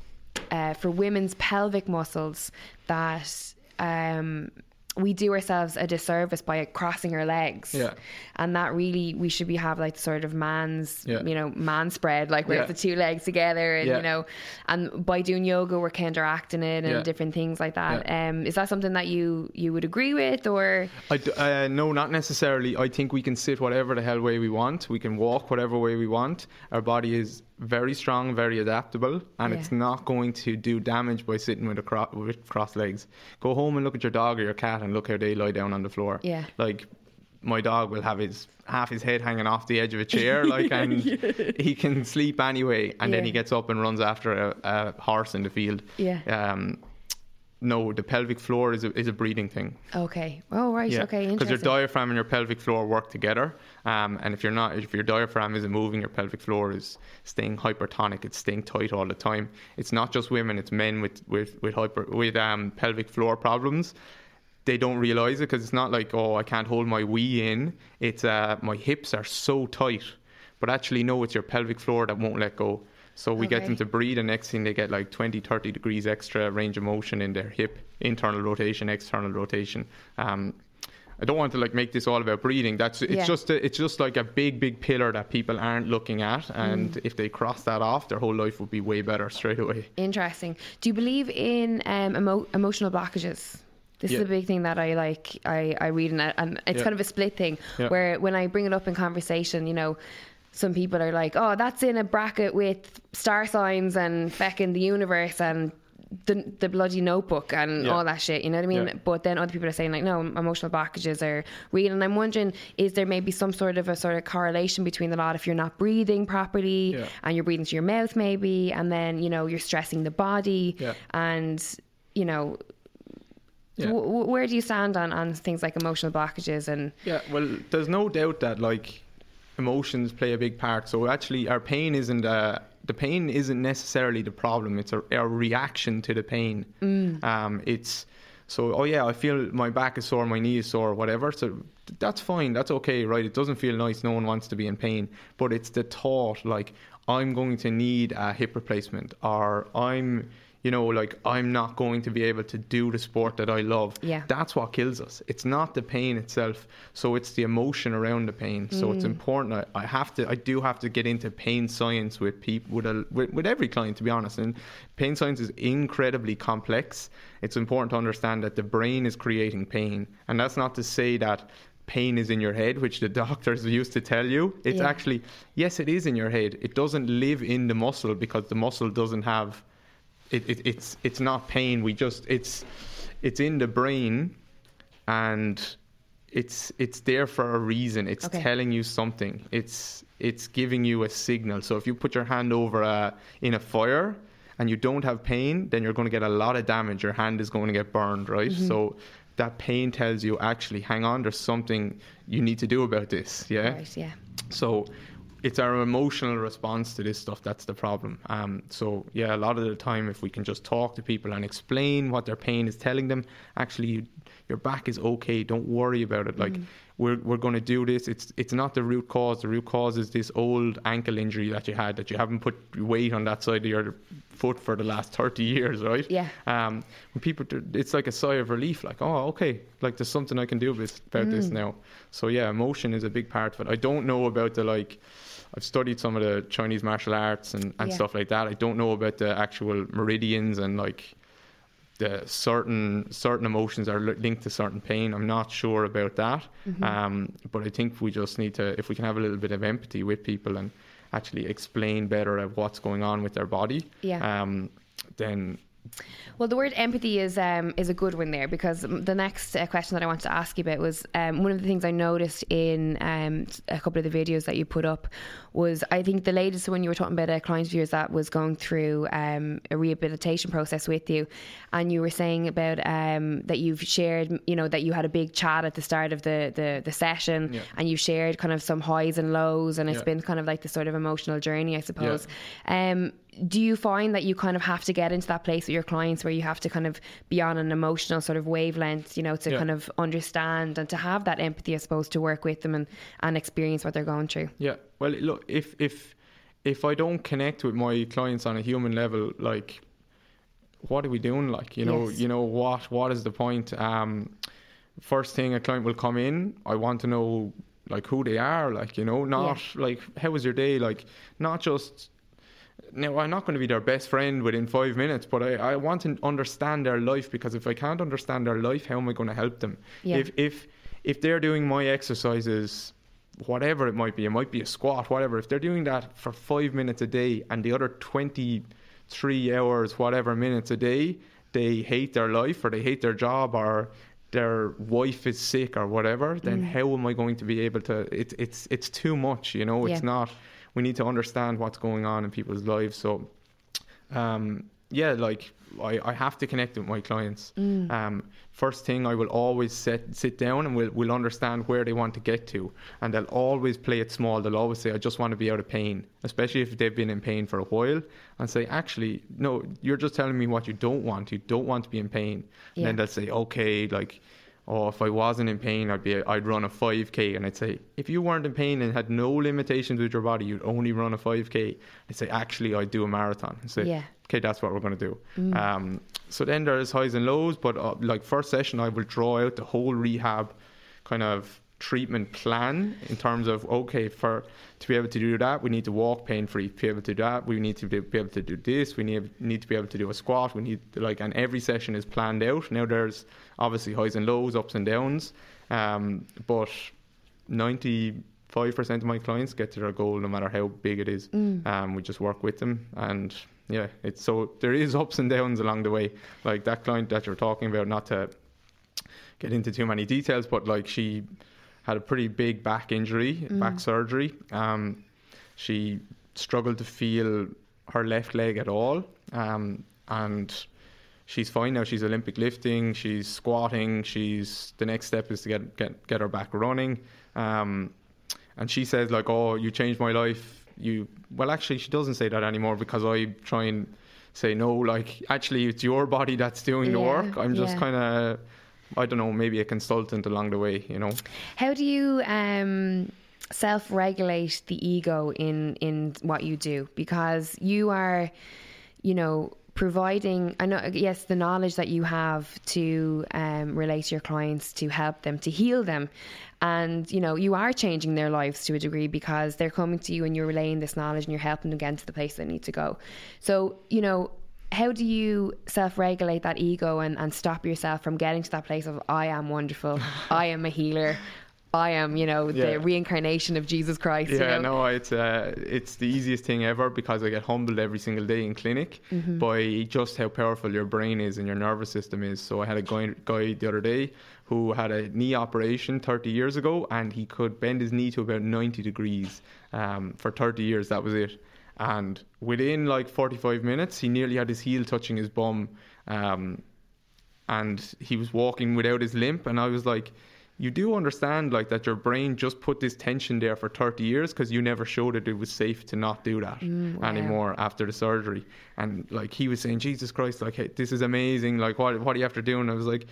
S1: uh, for women's pelvic muscles that um. We do ourselves a disservice by crossing our legs,
S2: Yeah.
S1: and that really we should be have like sort of man's,
S2: Yeah.
S1: you know, man spread, like where
S2: Yeah.
S1: the two legs together, and
S2: Yeah.
S1: you know, and by doing yoga we're counteracting it and different things like that. Um, is that something that you you would agree with, or
S2: I d- uh, no, not necessarily. I think we can sit whatever the hell way we want. We can walk whatever way we want. Our body is very strong, very adaptable, and
S1: Yeah.
S2: it's not going to do damage by sitting with a cro- with crossed legs. Go home and look at your dog or your cat and look how they lie down on the floor.
S1: Yeah.
S2: Like my dog will have his half his head hanging off the edge of a chair, like, and he can sleep anyway, and then he gets up and runs after a, a horse in the field.
S1: Yeah.
S2: Um, no, the pelvic floor is a, is a breathing thing.
S1: Okay. Oh, right. Okay.
S2: Because your diaphragm and your pelvic floor work together, um, and if you're not, if your diaphragm isn't moving, your pelvic floor is staying hypertonic. It's staying tight all the time. It's not just women; it's men with with with hyper with um, pelvic floor problems. They don't realize it because it's not like oh I can't hold my wee in. It's uh, my hips are so tight, but actually no, it's your pelvic floor that won't let go. So we get them to breathe, and next thing they get like 20, 30 degrees extra range of motion in their hip, internal rotation, external rotation. Um, I don't want to like make this all about breathing. That's it's
S1: Yeah.
S2: just a, it's just like a big big pillar that people aren't looking at, and
S1: Mm.
S2: if they cross that off, their whole life would be way better straight away.
S1: Interesting. Do you believe in um, emo- emotional blockages? This
S2: Yeah.
S1: is a big thing that I like. I, I read it, and it's
S2: Yeah.
S1: kind of a split thing. Where when I bring it up in conversation, you know, some people are like, "Oh, that's in a bracket with star signs and fecking the universe and the the bloody notebook and
S2: Yeah.
S1: all that shit." You know what I mean?
S2: Yeah.
S1: But then other people are saying like, "No, emotional blockages are real." And I'm wondering, is there maybe some sort of a sort of correlation between the lot if you're not breathing properly
S2: Yeah.
S1: and you're breathing through your mouth maybe and then you know you're stressing the body and you know w- where do you stand on, on things like emotional blockages and
S2: Yeah, well, there's no doubt that like emotions play a big part. So actually, our pain isn't uh, the pain isn't necessarily the problem. It's a, a reaction to the pain. Um, it's so oh yeah, I feel my back is sore, my knee is sore, whatever. So that's fine. That's okay, right? It doesn't feel nice. No one wants to be in pain, but it's the thought like I'm going to need a hip replacement, or I'm you know like I'm not going to be able to do the sport that I love
S1: Yeah.
S2: that's what kills us. It's not the pain itself. So it's the emotion around the pain. So it's mm. important. I, I have to. I do have to get into pain science with people with, a, with with every client, to be honest. And pain science is incredibly complex. It's important to understand that the brain is creating pain, and that's not to say that. Pain is in your head, which the doctors used to tell you. It's
S1: Yeah.
S2: actually, yes, it is in your head. It doesn't live in the muscle because the muscle doesn't have it, it, it's it's not pain. We just it's it's in the brain, and it's it's there for a reason. It's
S1: Okay.
S2: telling you something. It's it's giving you a signal. So if you put your hand over a, in a fire and you don't have pain, then you're going to get a lot of damage. Your hand is going to get burned, right? Mm-hmm. So that pain tells you actually, hang on, there's something you need to do about this. Yeah.
S1: right yeah
S2: So it's our emotional response to this stuff that's the problem. Um, so yeah, a lot of the time, if we can just talk to people and explain what their pain is telling them, actually, you, your back is okay. Don't worry about it. Like we're we're going to do this. It's it's not the root cause. The root cause is this old ankle injury that you had that you haven't put weight on that side of your foot for the last thirty years, right?
S1: Yeah.
S2: Um, when people, do- it's like a sigh of relief. Like, oh, okay, like there's something I can do with, about this now. So yeah, emotion is a big part of it. I don't know about the like. I've studied some of the Chinese martial arts and, and
S1: Yeah.
S2: stuff like that. I don't know about the actual meridians and like the certain certain emotions are linked to certain pain. I'm not sure about that.
S1: Mm-hmm.
S2: Um, but I think we just need to, if we can have a little bit of empathy with people and actually explain better what's going on with their body,
S1: Yeah.
S2: um, then
S1: Well, the word empathy is um, is a good one there because the next uh, question that I want to ask you about was um, one of the things I noticed in um, a couple of the videos that you put up was I think the latest one you were talking about a client of yours that was going through um, a rehabilitation process with you, and you were saying about um, that you've shared, you know, that you had a big chat at the start of the the, the session,
S2: Yeah.
S1: and you shared kind of some highs and lows, and it's
S2: Yeah.
S1: been kind of like the sort of emotional journey, I suppose. Um, do you find that you kind of have to get into that place with your clients where you have to kind of be on an emotional sort of wavelength, you know, to
S2: Yeah.
S1: kind of understand and to have that empathy, I suppose, to work with them and, and experience what they're going through?
S2: Yeah. Well, look, if if if I don't connect with my clients on a human level, like, what are we doing? Like, you know,
S1: Yes.
S2: you know what what is the point? Um, first thing a client will come in, I want to know like who they are, like you know, not like how was your day, like not just. Now I'm not going to be their best friend within five minutes, but I, I want to understand their life because if I can't understand their life, how am I going to help them?
S1: Yeah.
S2: If if if they're doing my exercises whatever it might be, it might be a squat, whatever. If they're doing that for five minutes a day and the other 23 hours, whatever minutes a day, they hate their life or they hate their job or their wife is sick or whatever, then
S1: Mm.
S2: how am I going to be able to? It, it's it's too much, you know. It's
S1: Yeah.
S2: not. We need to understand what's going on in people's lives. So, um, yeah, like I, I have to connect with my clients.
S1: Mm.
S2: Um, first thing, I will always sit sit down and we'll we'll understand where they want to get to, and they'll always play it small. They'll always say, "I just want to be out of pain," especially if they've been in pain for a while, and say, "Actually, no, you're just telling me what you don't want. You don't want to be in pain." And then they'll say, "Okay, like." Oh, if I wasn't in pain, I'd be I'd run a 5k, and I'd say if you weren't in pain and had no limitations with your body, you'd only run a 5k. I'd say actually I'd do a marathon. I'd say
S1: Yeah.
S2: okay, that's what we're going to do. Um, so then there's highs and lows, but uh, like first session, I will draw out the whole rehab kind of treatment plan in terms of okay, for to be able to do that, we need to walk pain free. To be able to do that, we need to be, be able to do this. We need need to be able to do a squat. We need to, like, and every session is planned out. Now there's obviously highs and lows, ups and downs, um, but ninety five percent of my clients get to their goal no matter how big it is. Um, we just work with them and yeah, it's so there is ups and downs along the way. Like that client that you're talking about, not to get into too many details, but like she had a pretty big back injury, back surgery. Um, she struggled to feel her left leg at all, um, and she's fine now. She's Olympic lifting. She's squatting. She's the next step is to get get get her back running. Um, and she says like, "Oh, you changed my life." You well, actually, she doesn't say that anymore because I try and say no. Like, actually, it's your body that's doing the work. I'm just
S1: yeah.
S2: kind of, I don't know, maybe a consultant along the way. You know.
S1: How do you um, self-regulate the ego in in what you do? Because you are, you know, providing. I know, yes, the knowledge that you have to um, relate to your clients, to help them, to heal them, and you know, you are changing their lives to a degree because they're coming to you and you're relaying this knowledge and you're helping them get to the place they need to go. So, you know. How do you self regulate that ego and, and stop yourself from getting to that place of, I am wonderful, I am a healer, I am, you know,
S2: Yeah.
S1: the reincarnation of Jesus Christ.
S2: Yeah,
S1: you know?
S2: no, it's uh, it's the easiest thing ever because I get humbled every single day in clinic
S1: Mm-hmm.
S2: by just how powerful your brain is and your nervous system is. So I had a guy, guy the other day who had a knee operation 30 years ago and he could bend his knee to about 90 degrees um, for 30 years. That was it. And within like 45 minutes, he nearly had his heel touching his bum. Um, and he was walking without his limp and i was like you do understand like that your brain just put this tension there for 30 years because you never showed it. It was safe to not do that mm,
S1: wow.
S2: anymore after the surgery. And like he was saying jesus christ like hey, this is amazing. Like what, what do you have to do? And i was like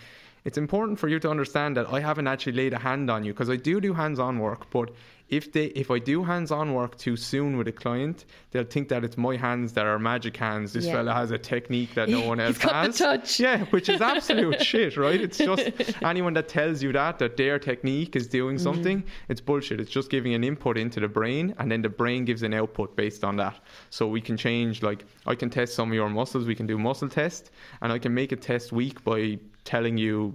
S2: it's important for you to understand that i haven't actually laid a hand on you because i do do hands-on work but if they if I do hands-on work too soon with a client, they'll think that it's my hands that are magic hands. This
S1: Yeah.
S2: fella has a technique that no one else
S1: He's got the touch.
S2: Yeah, which is absolute shit, right? It's just anyone that tells you that that their technique is
S1: Mm-hmm.
S2: doing something, it's bullshit. It's just giving an input into the brain, and then the brain gives an output based on that. So we can change. Like I can test some of your muscles. We can do muscle test, and I can make a test weak by telling you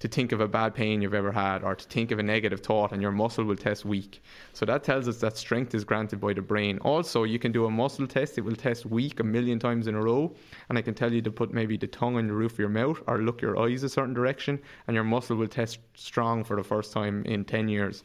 S2: to think of a bad pain you've ever had or to think of a negative thought and your muscle will test weak. So that tells us that strength is granted by the brain. Also, you can do a muscle test, it will test weak a million times in a row. And I can tell you to put maybe the tongue on the roof of your mouth or look your eyes a certain direction and your muscle will test strong for the first time in 10 years.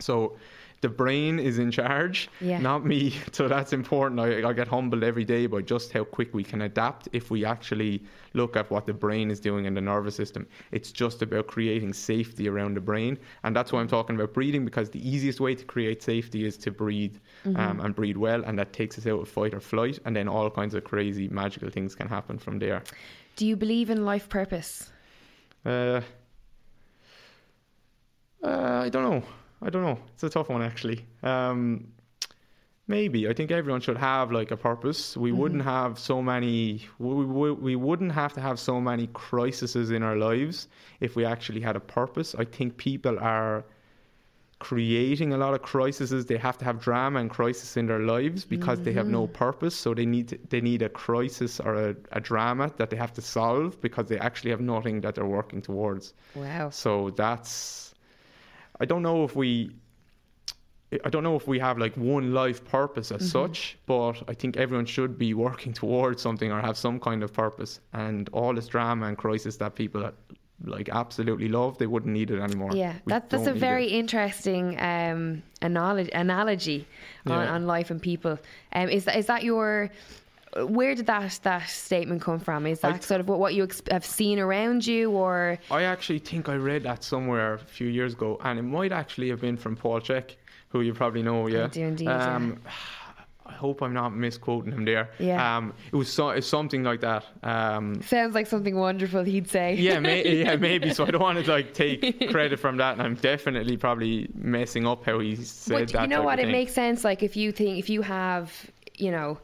S2: So the brain is in charge,
S1: Yeah.
S2: not me. So that's important. I, I get humbled every day by just how quick we can adapt if we actually look at what the brain is doing in the nervous system. It's just about creating safety around the brain. And that's why I'm talking about breathing because the easiest way to create safety is to breathe um, and breathe well. And that takes us out of fight or flight. And then all kinds of crazy, magical things can happen from there.
S1: Do you believe in life purpose?
S2: Uh, uh, I don't know. I don't know. It's a tough one actually. Um, maybe I think everyone should have like a purpose. We wouldn't have so many. We, we, we wouldn't have to have so many crises in our lives if we actually had a purpose. I think people are creating a lot of crises. They have to have drama and crisis in their lives because they have no purpose. So they need they need a crisis or a, a drama that they have to solve because they actually have nothing that they're working towards.
S1: Wow.
S2: So that's I don't know if we I don't know if we have like one life purpose as
S1: Mm-hmm.
S2: such, but I think everyone should be working towards something or have some kind of purpose. And all this drama and crisis that people like absolutely love, they wouldn't need it anymore.
S1: Yeah,
S2: We
S1: that, that's a very
S2: it.
S1: interesting um, analogy, analogy on,
S2: Yeah.
S1: on life and people. Um, is that is that your? Where did that that statement come from? Is that sort of what, what you ex- have seen around you, or
S2: I actually think I read that somewhere a few years ago, and it might actually have been from Paul Chek, who you probably know. Yeah, I
S1: do indeed, yeah.
S2: Um, I hope I'm not misquoting him there.
S1: Yeah.
S2: Um, it was so, it's something like that. Um,
S1: sounds like something wonderful he'd say?
S2: yeah, may, yeah, maybe. So I don't want to like take credit from that, and I'm definitely probably messing up how he said
S1: But
S2: that.
S1: you know what? It makes sense. Like if you think if you have, you know.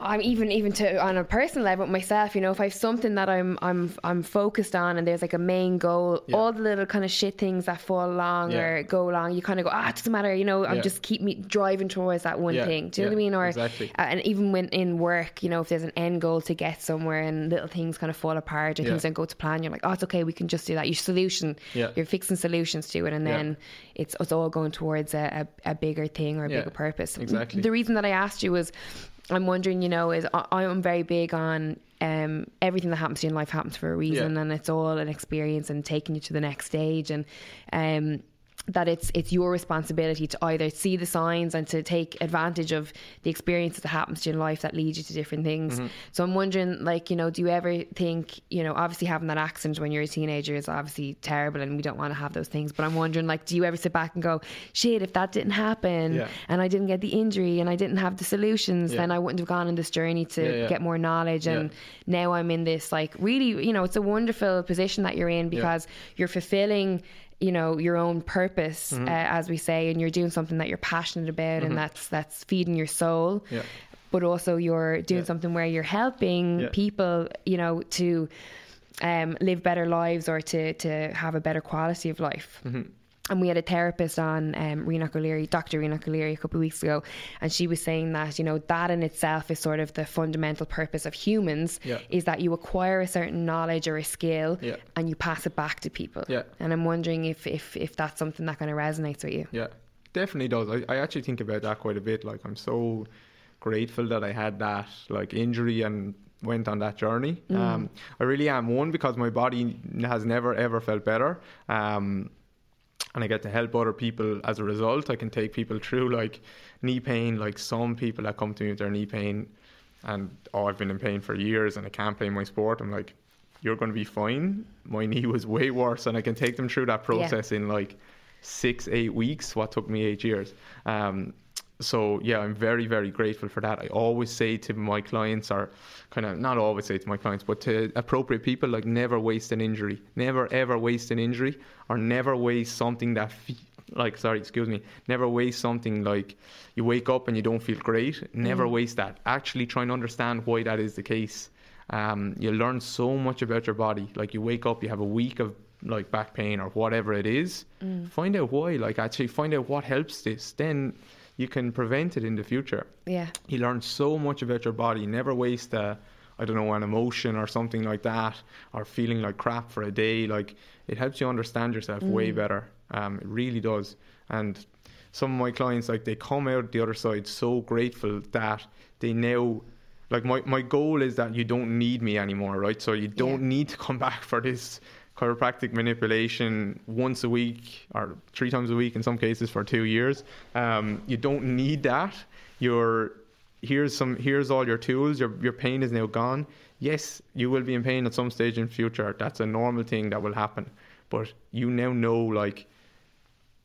S1: I'm even even to on a personal level with myself, you know, if I have something that I'm I'm I'm focused on and there's like a main goal,
S2: Yeah.
S1: all the little kind of shit things that fall along
S2: Yeah.
S1: or go along, you kind of go, ah, it doesn't matter, you know, I'm
S2: Yeah.
S1: just keep me driving towards that one thing. Do you know what I mean? Or
S2: exactly.
S1: uh, and even when in work, you know, if there's an end goal to get somewhere and little things kind of fall apart or things don't go to plan, you're like, oh, it's okay, we can just do that. Your solution,
S2: Yeah.
S1: you're fixing solutions to it, and then it's it's all going towards a, a, a bigger thing or a bigger purpose.
S2: exactly.
S1: The reason that I asked you was, I'm wondering, you know, is I, I'm very big on um, everything that happens to you in life happens for a reason,
S2: Yeah.
S1: and it's all an experience and taking you to the next stage, and um, that it's it's your responsibility to either see the signs and to take advantage of the experiences that happens to you in life that lead you to different things.
S2: Mm-hmm.
S1: So I'm wondering, like, you know, do you ever think, you know, obviously having that accident when you're a teenager is obviously terrible, and we don't want to have those things. But I'm wondering, like, do you ever sit back and go, shit, if that didn't happen,
S2: Yeah.
S1: and I didn't get the injury, and I didn't have the solutions,
S2: Yeah.
S1: then I wouldn't have gone on this journey to
S2: Yeah,
S1: get more knowledge. And now I'm in this, like, really, you know, it's a wonderful position that you're in because you're fulfilling you know your own purpose
S2: Mm-hmm.
S1: uh, as we say and you're doing something that you're passionate about and that's that's feeding your soul
S2: Yeah.
S1: but also you're doing
S2: Yeah.
S1: something where you're helping
S2: Yeah.
S1: people you know to um, live better lives or to to have a better quality of life
S2: Mm-hmm.
S1: And we had a therapist on, um, Rena O'Leary, Dr. Rena O'Leary, a couple of weeks ago, and she was saying that you know that in itself is sort of the fundamental purpose of humans
S2: Yeah.
S1: is that you acquire a certain knowledge or a skill
S2: Yeah.
S1: and you pass it back to people.
S2: Yeah.
S1: And I'm wondering if if if that's something that kind of resonates with you.
S2: Yeah, definitely does. I, I actually think about that quite a bit. Like I'm so grateful that I had that like injury and went on that journey. Um, I really am. One because my body has never ever felt better. Um, and I get to help other people as a result. I can take people through like knee pain, like some people that come to me with their knee pain and oh I've been in pain for years and I can't play my sport. I'm like, You're gonna be fine. My knee was way worse and I can take them through that process in like six, eight weeks, what took me eight years. Um, so yeah, I'm very, very grateful for that. I always say to my clients, or kind of not always say to my clients, but to appropriate people, like never waste an injury, never ever waste an injury, or never waste something that, fe- like sorry, excuse me, never waste something like you wake up and you don't feel great. Never waste that. Actually, try and understand why that is the case. Um, you learn so much about your body. Like you wake up, you have a week of like back pain or whatever it is. Find out why. Like actually find out what helps this. Then you can prevent it in the future.
S1: Yeah.
S2: You learn so much about your body. Never waste a, I don't know, an emotion or something like that, or feeling like crap for a day. Like it helps you understand yourself way better. Um, it really does. And some of my clients, like they come out the other side so grateful that they now, like my my goal is that you don't need me anymore, right? So you don't
S1: Yeah.
S2: need to come back for this chiropractic manipulation once a week or three times a week in some cases for two years. Um, you don't need that. You're here's some here's all your tools. Your your pain is now gone. Yes, you will be in pain at some stage in future. That's a normal thing that will happen. But you now know like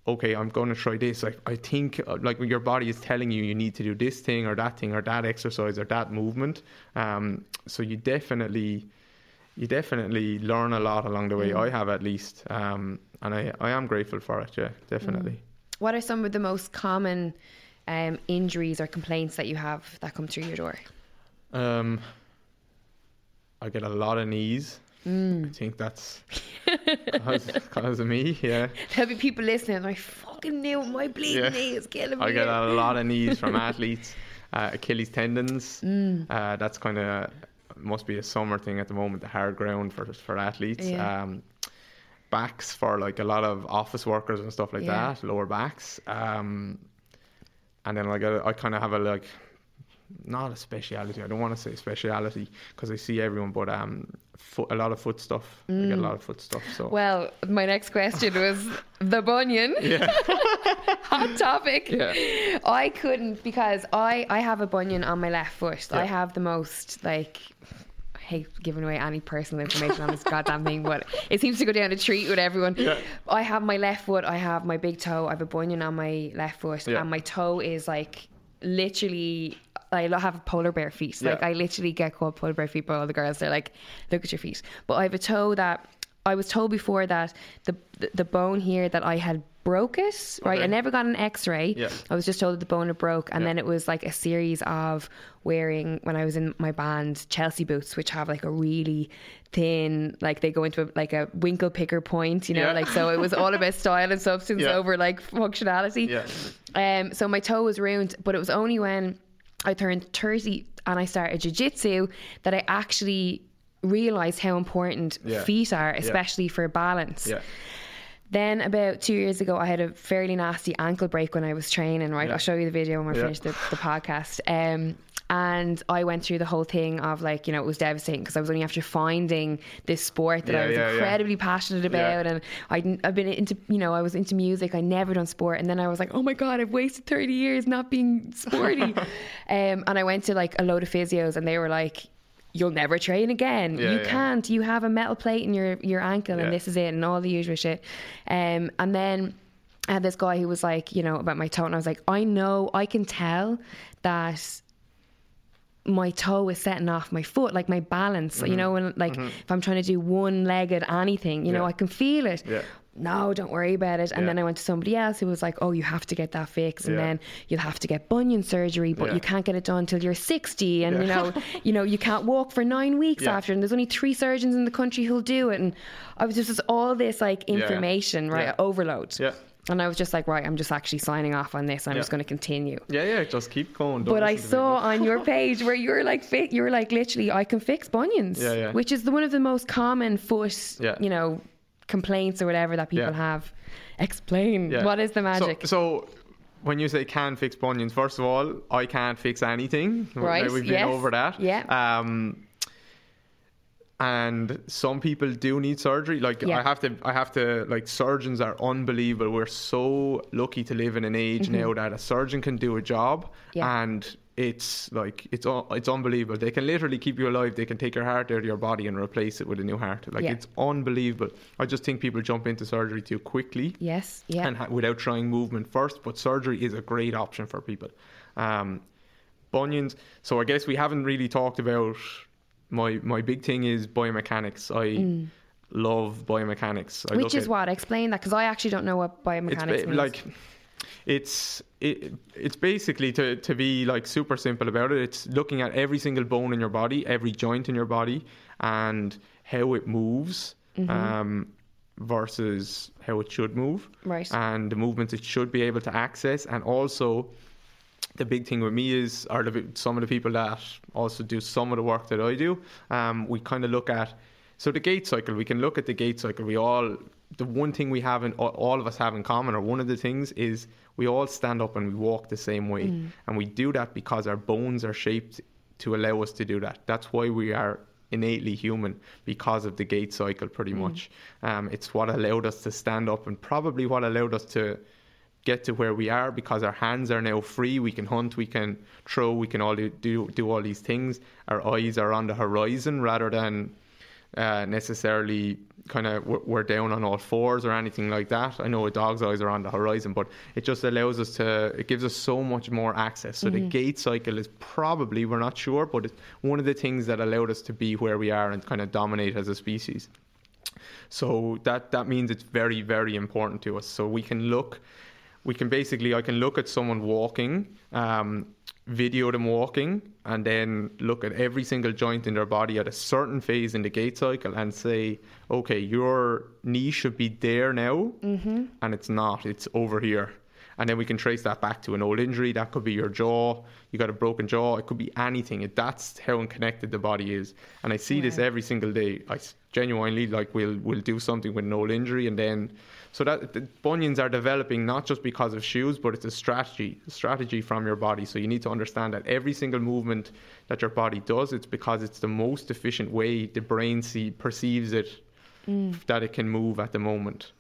S2: okay, I'm going to try this. Like I think uh, like your body is telling you you need to do this thing or that thing or that exercise or that movement. Um, so you definitely you definitely learn a lot along the way. I have at least, um, and I I am grateful for it. Yeah, definitely.
S1: What are some of the most common um, injuries or complaints that you have that come through your door?
S2: Um, I get a lot of knees. I think that's because of me. Yeah.
S1: There'll be people listening. I fucking knew my bleeding
S2: Yeah.
S1: knee is killing me.
S2: I get a lot of knees from athletes, uh, Achilles tendons.
S1: Mm.
S2: Uh, that's kind of must be a summer thing at the moment. The hard ground for for athletes.
S1: Yeah.
S2: Um, backs for like a lot of office workers and stuff like
S1: Yeah.
S2: that, lower backs. Um, and then like I, I kind of have a like not a speciality. I don't want to say speciality because I see everyone, but um, foot, a lot of foot stuff. I get a lot of foot stuff. So
S1: Mm. Well, my next question was the bunion.
S2: yeah,
S1: Hot topic.
S2: Yeah.
S1: I couldn't because I I have a bunion on my left foot. I have the most like. I hate giving away any personal information on this goddamn thing, but it seems to go down a treat with everyone.
S2: Yeah.
S1: I have my left foot, I have my big toe, I have a bunion on my left foot,
S2: Yeah.
S1: and my toe is like literally. I have polar bear feet. Like I literally get called polar bear feet by all the girls. They're like, "Look at your feet." But I have a toe that I was told before that the the, bone here that I had broke it. Right, I never got an X-ray.
S2: Yeah.
S1: I was just told that the bone had broke, and
S2: Yeah.
S1: then it was like a series of wearing when I was in my band Chelsea boots, which have like a really thin, like they go into a, like a winkle picker point, you know,
S2: Yeah.
S1: like so it was all about style and substance
S2: Yeah.
S1: over like functionality.
S2: Yeah.
S1: Um, so my toe was ruined, but it was only when I turned 30 and I started jiu-jitsu that I actually realized how important
S2: Yeah.
S1: feet are, especially for balance.
S2: yeah,
S1: Then about two years ago, I had a fairly nasty ankle break when I was training. Right,
S2: Yeah.
S1: I'll show you the video when we
S2: Yeah.
S1: finish the, the podcast. Um, and I went through the whole thing of like, you know, it was devastating because I was only after finding this sport that I was
S2: yeah, yeah.
S1: incredibly passionate about, and I, I've been into, you know, I was into music. I never done sport, and then I was like, oh my god, I've wasted thirty years not being sporty. um, and I went to like a load of physios, and they were like. You'll never train again.
S2: Yeah,
S1: you
S2: yeah.
S1: can't. You have a metal plate in your, your ankle,
S2: Yeah.
S1: and this is it, and all the usual shit. Um, and then I had this guy who was like, you know, about my toe, and I was like, I know, I can tell that my toe is setting off my foot, like my balance.
S2: Mm-hmm.
S1: You know, when like if I'm trying to do one legged anything, you know, I can feel it.
S2: Yeah.
S1: No, don't worry about it. And
S2: Yeah.
S1: then I went to somebody else who was like, "Oh, you have to get that fixed, and
S2: Yeah.
S1: then you'll have to get bunion surgery, but
S2: Yeah.
S1: you can't get it done until you're 60, and you know, you know, you can't walk for nine weeks
S2: Yeah.
S1: after, and there's only three surgeons in the country who'll do it." And I was just all this like
S2: Yeah.
S1: information, right,
S2: Yeah.
S1: overload.
S2: Yeah.
S1: And I was just like, right, I'm just actually signing off on this. I'm
S2: Yeah.
S1: just going to continue.
S2: yeah, yeah. Just keep going. don't
S1: But I saw on your page where you were like, fi- you were like, literally, I can fix bunions,
S2: Yeah, yeah.
S1: which is the, one of the most common foot,
S2: Yeah.
S1: you know, complaints or whatever that people
S2: Yeah.
S1: have. Explain what is the
S2: So-
S1: magic?
S2: So, when you say can fix bunions, first of all, I can't fix anything.
S1: Right,
S2: We've been
S1: yes,
S2: over that.
S1: yeah.
S2: Um, and some people do need surgery. Like
S1: Yeah.
S2: I have to, I have to. Like surgeons are unbelievable. We're so lucky to live in an age now that a surgeon can do a job,
S1: Mm-hmm. Yeah.
S2: and it's like it's it's unbelievable. They can literally keep you alive. They can take your heart out of your body and replace it with a new heart. Like
S1: Yeah.
S2: it's unbelievable. I just think people jump into surgery too quickly
S1: yes, yeah.
S2: and ha- without trying movement first. But surgery is a great option for people. Um, bunions. So I guess we haven't really talked about my my big thing is biomechanics. I love biomechanics. I
S1: Mm. Which is
S2: at-
S1: what? Explain that because I actually don't know what
S2: it's
S1: biomechanics
S2: ba-
S1: means.
S2: like it's it, it's basically to to be like super simple about it. It's looking at every single bone in your body, every joint in your body, and how it moves.
S1: Mm-hmm.
S2: Um, versus how it should move
S1: Right.
S2: and the movements it should be able to access and also the big thing with me is, or the, some of the people that also do some of the work that I do, um, we kind of look at, so the gait cycle, we can look at the gait cycle. We all, the one thing we have in, all- of us have in common, or one of the things is we all stand up and we walk the same way. And we do that because our bones are shaped to allow us to do that. That's why we are innately human because of the gait cycle pretty much. Um, it's what allowed us to stand up and probably what allowed us to get to where we are because our hands are now free. We can hunt, we can throw, we can all do do, do all these things. Our eyes are on the horizon rather than uh, necessarily kind of we're, we're down on all fours or anything like that. I know a dog's eyes are on the horizon, but it just allows us to. It gives us so much more access. So the gait cycle is probably we're not sure, but it's one of the things that allowed us to be where we are and kind of dominate as a species. So that that means it's very very important to us. So we can look, we can basically I can look at someone walking, um, video them walking, and then look at every single joint in their body at a certain phase in the gait cycle and say, okay, your knee should be there now, mm-hmm. and it's not. It's over here. And then we can trace that back to an old injury. That could be your jaw. You got a broken jaw. It could be anything. It, that's how unconnected the body is. And I see this every single day. I genuinely like we'll we'll do something with an old injury, and then so that the bunions are developing not just because of shoes, but it's a strategy, strategy from your body. So you need to understand that every single movement that your body does, it's because it's the most efficient way the brain see perceives it mm. that it can move at the moment.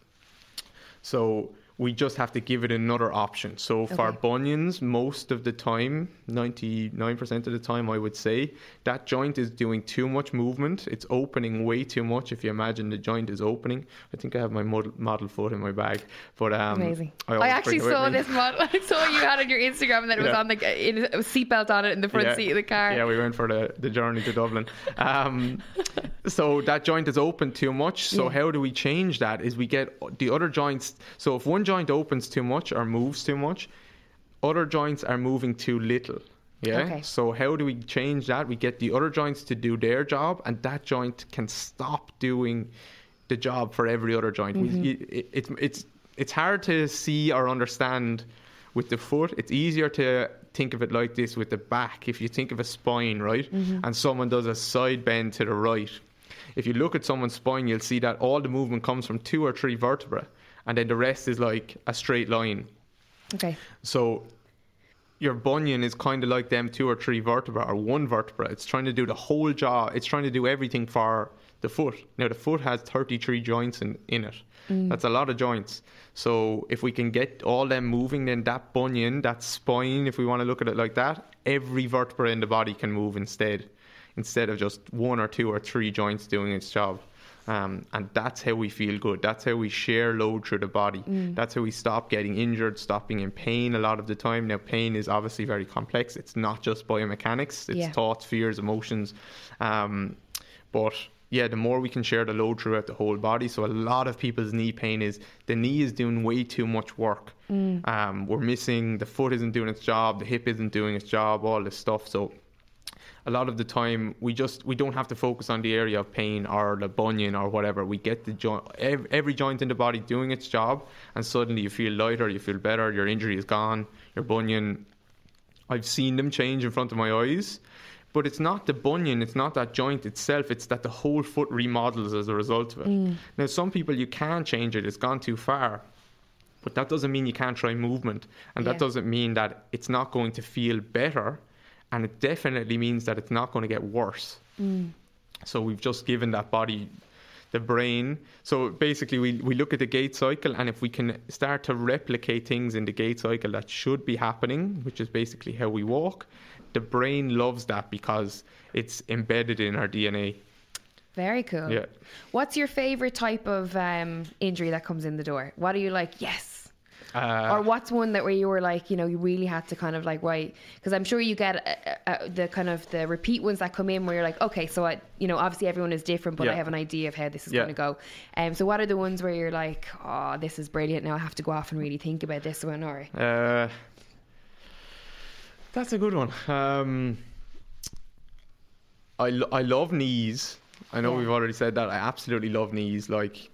S2: So we just have to give it another option. So for
S1: Okay.
S2: bunions, most of the time, 99% of the time, I would say, that joint is doing too much movement. It's opening way too much. If you imagine the joint is opening, I think I have my model, model foot in my bag. But um,
S1: Amazing. I,
S2: always
S1: actually
S2: it
S1: saw this model. I saw you had it on your Instagram, then it was on the in a seatbelt on it in the front
S2: Yeah.
S1: seat of the car.
S2: Yeah, we went for the, the journey to Dublin. Um, so that joint is open too much. So
S1: Yeah.
S2: how do we change that? Is we get the other joints. So if one joint opens too much or moves too much, other joints are moving too little. Yeah.
S1: Okay.
S2: So how do we change that? We get the other joints to do their job, and that joint can stop doing the job for every other joint.
S1: Mm-hmm.
S2: it, it's it's it's hard to see or understand with the foot. It's easier to think of it like this with the back. If you think of a spine, right,
S1: Mm-hmm.
S2: and someone does a side bend to the right, if you look at someone's spine, you'll see that all the movement comes from two or three vertebrae, and then the rest is like a straight line.
S1: Okay.
S2: So your bunion is kind of like them two or three vertebra or one vertebra. It's trying to do the whole jaw. It's trying to do everything for the foot. Now the foot has 33 joints in, in it. Mm. That's a lot of joints. So if we can get all them moving, then that bunion, that spine, if we want to look at it like that, every vertebra in the body can move instead, instead of just one or two or three joints doing its job. Um, and that's how we feel good. That's how we share load through the body. That's how we stop getting injured, stopping in pain a lot of the time. Now, pain is obviously very complex. It's not just biomechanics, it's
S1: Yeah.
S2: thoughts, fears, emotions. Um, but yeah, the more we can share the load throughout the whole body. So a lot of people's knee pain is the knee is doing way too much work. Um, we're missing the foot isn't doing its job, the hip isn't doing its job, all this stuff. So a lot of the time we just we don't have to focus on the area of pain or the bunion or whatever. We get the joint every, every joint in the body doing its job and suddenly you feel lighter you feel better your injury is gone your bunion i've seen them change in front of my eyes. But it's not the bunion it's not that joint itself it's that the whole foot remodels as a result of it. Mm. Now some people you can change it it's gone too far but that doesn't mean you can't try movement. And
S1: Yeah.
S2: that doesn't mean that it's not going to feel better and it definitely means that it's not going to get worse so we've just given that body the brain so basically we, we look at the gait cycle and if we can start to replicate things in the gait cycle that should be happening which is basically how we walk the brain loves that because it's embedded in our dna
S1: Very cool.
S2: Yeah.
S1: What's your favorite type of um, injury that comes in the door? What are you like? Yes.
S2: Uh,
S1: or what's one that where you were like, you know, you really had to kind of like, wait, because I'm sure you get uh, uh, the kind of the repeat ones that come in where you're like, okay, so I, you know, obviously everyone is different, but I have an idea of how this is
S2: Yeah.
S1: going to go. Um, so what are the ones where you're like, oh, this is brilliant. Now I have to go off and really think about this one, or
S2: Uh, that's a good one. Um, I, lo- I love knees. I know
S1: Yeah.
S2: we've already said that. I absolutely love knees. Like,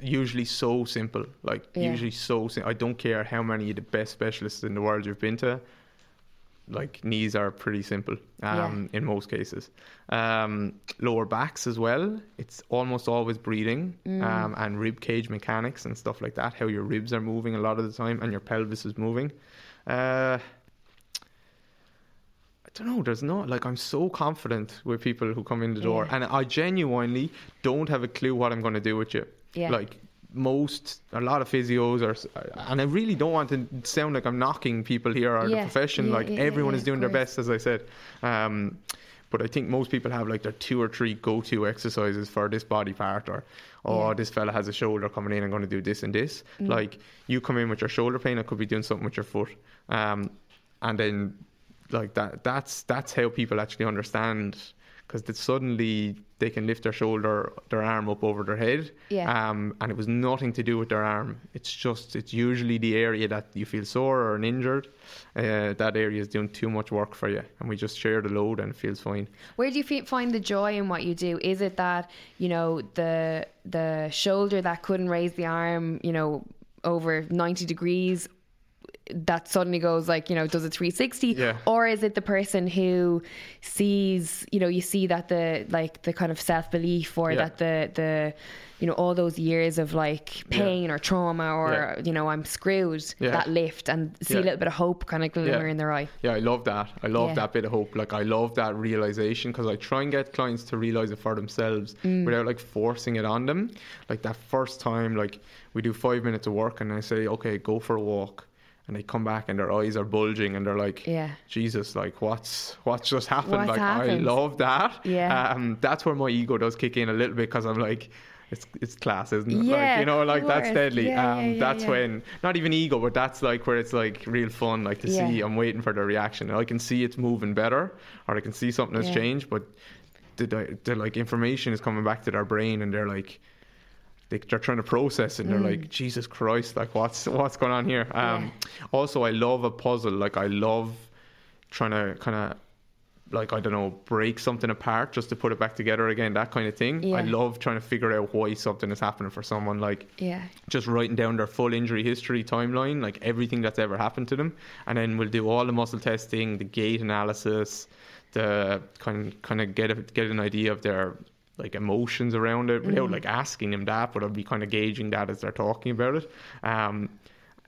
S2: usually so simple. Like,
S1: Yeah.
S2: usually so simple. I don't care how many of the best specialists in the world you've been to. Like, knees are pretty simple um, in most cases. Um, lower backs as well. It's almost always breathing um, and rib cage mechanics and stuff like that. How your ribs are moving a lot of the time and your pelvis is moving. Uh, I don't know. There's not like I'm so confident with people who come in the door,
S1: Yeah.
S2: and I genuinely don't have a clue what I'm going to do with you.
S1: Yeah.
S2: Like most, a lot of physios are, and I really don't want to sound like I'm knocking people here or
S1: Yeah.
S2: the profession.
S1: Yeah,
S2: like
S1: yeah,
S2: everyone is doing their best, as I said. Um, but I think most people have like their two or three go-to exercises for this body part, or oh, this fella has a shoulder coming in, I'm going to do this and this. Like you come in with your shoulder pain, I could be doing something with your foot, um, and then like that. That's that's how people actually understand because suddenly they can lift their shoulder, their arm up over their head,
S1: Yeah.
S2: um, and it was nothing to do with their arm. It's just it's usually the area that you feel sore or injured. Uh, that area is doing too much work for you, and we just share the load and it feels fine.
S1: Where do you find the joy in what you do? Is it that you know the the shoulder that couldn't raise the arm, you know, over 90 degrees that suddenly goes like you know does a 360
S2: Yeah.
S1: or is it the person who sees you know you see that the like the kind of self-belief or
S2: Yeah.
S1: that the the you know all those years of like pain or trauma or
S2: Yeah.
S1: you know i'm screwed
S2: Yeah.
S1: that lift and see a little bit of hope kind of glimmer in their eye
S2: Yeah, I love that. I love
S1: Yeah.
S2: that bit of hope. Like I love that realization because I try and get clients to realize it for themselves
S1: Mm.
S2: without like forcing it on them. Like that first time, like we do five minutes of work and I say, okay, go for a walk. And they come back and their eyes are bulging and they're like,
S1: Yeah.
S2: Jesus, like what's what's just happened?
S1: What's
S2: like
S1: happened?
S2: I love that.
S1: Yeah.
S2: Um, that's where my ego does kick in a little bit because I'm like, it's it's class, isn't it?
S1: Yeah,
S2: like you know, like that's deadly.
S1: Yeah,
S2: um,
S1: yeah,
S2: that's when not even ego, but that's like where it's like real fun, like to
S1: Yeah.
S2: see. I'm waiting for the reaction. And I can see it's moving better, or I can see something has changed, but the, the, the like information is coming back to their brain, and they're like. They, they're trying to process it and they're
S1: Mm.
S2: like jesus christ like what's what's going on here um also i love a puzzle like i love trying to kind of like I don't know, break something apart just to put it back together again, that kind of thing. I love trying to figure out why something is happening for someone. Like
S1: yeah
S2: just writing down their full injury history timeline, like everything that's ever happened to them, and then we'll do all the muscle testing, the gait analysis, the kind kind of get a, get an idea of their like emotions around it without like asking them that, but I'll be kind of gauging that as they're talking about it. Um,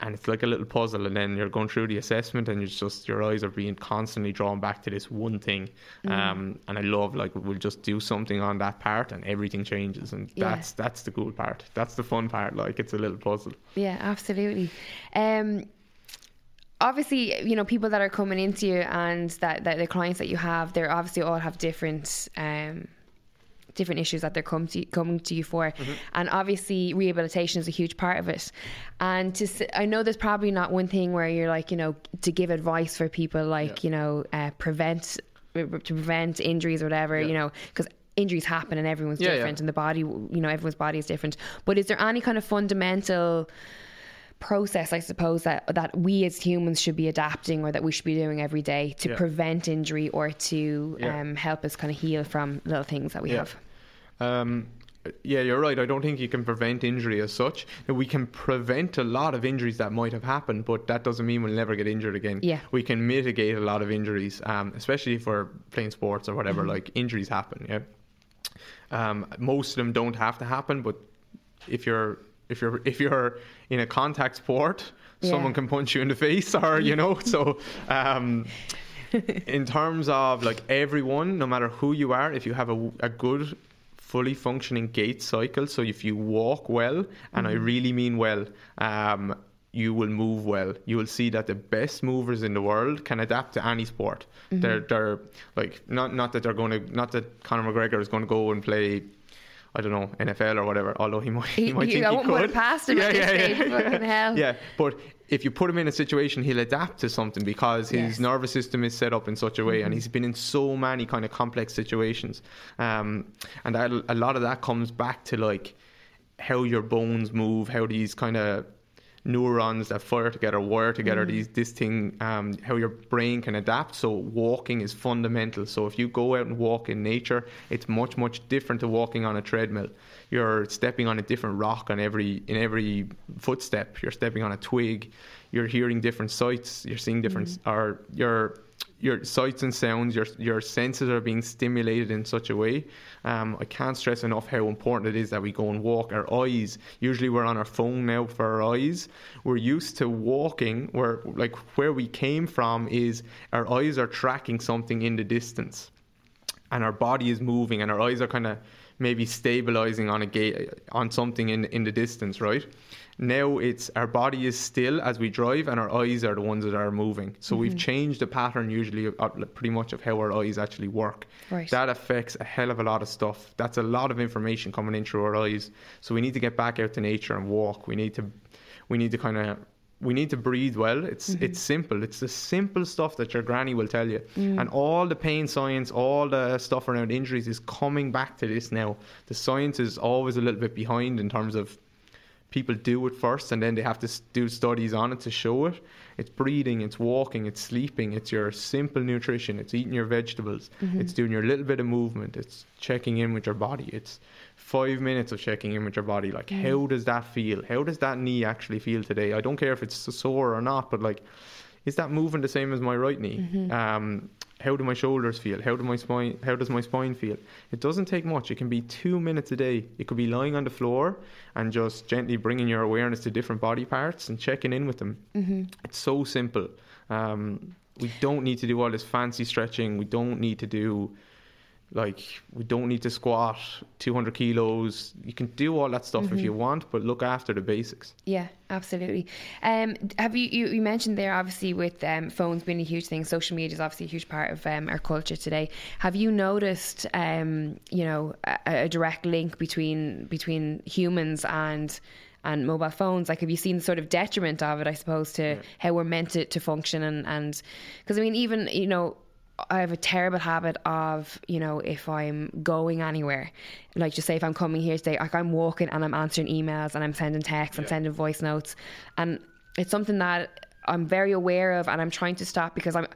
S2: and it's like a little puzzle, and then you're going through the assessment, and it's just your eyes are being constantly drawn back to this one thing. Um, and I love like we'll just do something on that part, and everything changes, and
S1: Yeah.
S2: that's that's the cool part. That's the fun part. Like it's a little puzzle.
S1: Yeah, absolutely. Um, obviously, you know, people that are coming into you and that, that the clients that you have, they're obviously all have different. Um, different issues that they're come to, coming to you for. And obviously rehabilitation is a huge part of it. And to I know there's probably not one thing where you're like you know to give advice for people like you know uh, prevent to prevent injuries or whatever you know because injuries happen and everyone's
S2: Yeah, yeah.
S1: different and the body you know everyone's body is different. But is there any kind of fundamental process I suppose that that we as humans should be adapting or that we should be doing every day to
S2: Yeah.
S1: prevent injury or to
S2: Yeah.
S1: um, help us kind of heal from little things that we
S2: Yeah.
S1: have
S2: Um, yeah, you're right. I don't think you can prevent injury as such. We can prevent a lot of injuries that might have happened, but that doesn't mean we'll never get injured again.
S1: Yeah.
S2: We can mitigate a lot of injuries, um, especially if we're playing sports or whatever.
S1: Mm-hmm.
S2: Like injuries happen. Yeah. Um, most of them don't have to happen, but if you're if you're if you're in a contact sport,
S1: Yeah.
S2: someone can punch you in the face, or you know. so, um, in terms of like everyone, no matter who you are, if you have a, a good, fully functioning gait cycle, so if you walk well, and I really mean well, um, you will move well. You will see that the best movers in the world can adapt to any sport. They're they're like not not that they're going to not that Conor McGregor is going to go and play. I don't know NFL or whatever. Although he might, he,
S1: He-
S2: might
S1: he-
S2: think
S1: I
S2: he
S1: wouldn't put
S2: could.
S1: it past him at this stage, fucking hell.
S2: Yeah, but if you put him in a situation, he'll adapt to something because his
S1: Yes.
S2: nervous system is set up in such a way, and he's been in so many kind of complex situations. Um, and that, a lot of that comes back to like how your bones move, how these kind of neurons that fire together wire together these this thing um, how your brain can adapt. So walking is fundamental. So if you go out and walk in nature it's much much different to walking on a treadmill. You're stepping on a different rock on every in every footstep. You're stepping on a twig. You're hearing different sights. You're seeing different or you're your sights and sounds, your your senses are being stimulated in such a way. Um, I can't stress enough how important it is that we go and walk. Our eyes, usually we're on our phone now for our eyes. We're used to walking where like where we came from is our eyes are tracking something in the distance and our body is moving and our eyes are kind of maybe stabilizing on a gate on something in in the distance right? Now it's our body is still as we drive and our eyes are the ones that are moving. So we've mm-hmm. changed the pattern usually of, of pretty much of how our eyes actually work.
S1: Right.
S2: that affects a hell of a lot of stuff. That's a lot of information coming in through our eyes. So we need to get back out to nature and walk. We need to we need to kind of we need to breathe well. It's mm-hmm. it's simple. It's the simple stuff that your granny will tell you. Mm. And all the pain science, all the stuff around injuries is coming back to this now. The science is always a little bit behind in terms of people do it first and then they have to do studies on it to show it. It's breathing, it's walking, it's sleeping, it's your simple nutrition, it's eating your vegetables, mm-hmm. it's doing your little bit of movement, it's checking in with your body. It's five minutes of checking in with your body. Like, how does that feel? How does that knee actually feel today? I don't care if it's sore or not, but like, is that moving the same as my right knee? Um, how do my shoulders feel? How do my spine? How does my spine feel? It doesn't take much. It can be two minutes a day. It could be lying on the floor and just gently bringing your awareness to different body parts and checking in with them. Mm-hmm. It's so simple. Um, we don't need to do all this fancy stretching. We don't need to do like we don't need to squat 200 kilos. You can do all that stuff if you want, but look after the basics.
S1: Yeah, absolutely. Um, have you, you you mentioned there obviously with um, phones being a huge thing, social media is obviously a huge part of um, our culture today. Have you noticed, um, you know, a, a direct link between between humans and and mobile phones? Like, have you seen the sort of detriment of it? I suppose to how we're meant to, to function and and because I mean, even you know. I have a terrible habit of, you know, if I'm going anywhere, like just say if I'm coming here today, like I'm walking and I'm answering emails and I'm sending texts, I'm sending voice notes, and it's something that I'm very aware of and I'm trying to stop because I'm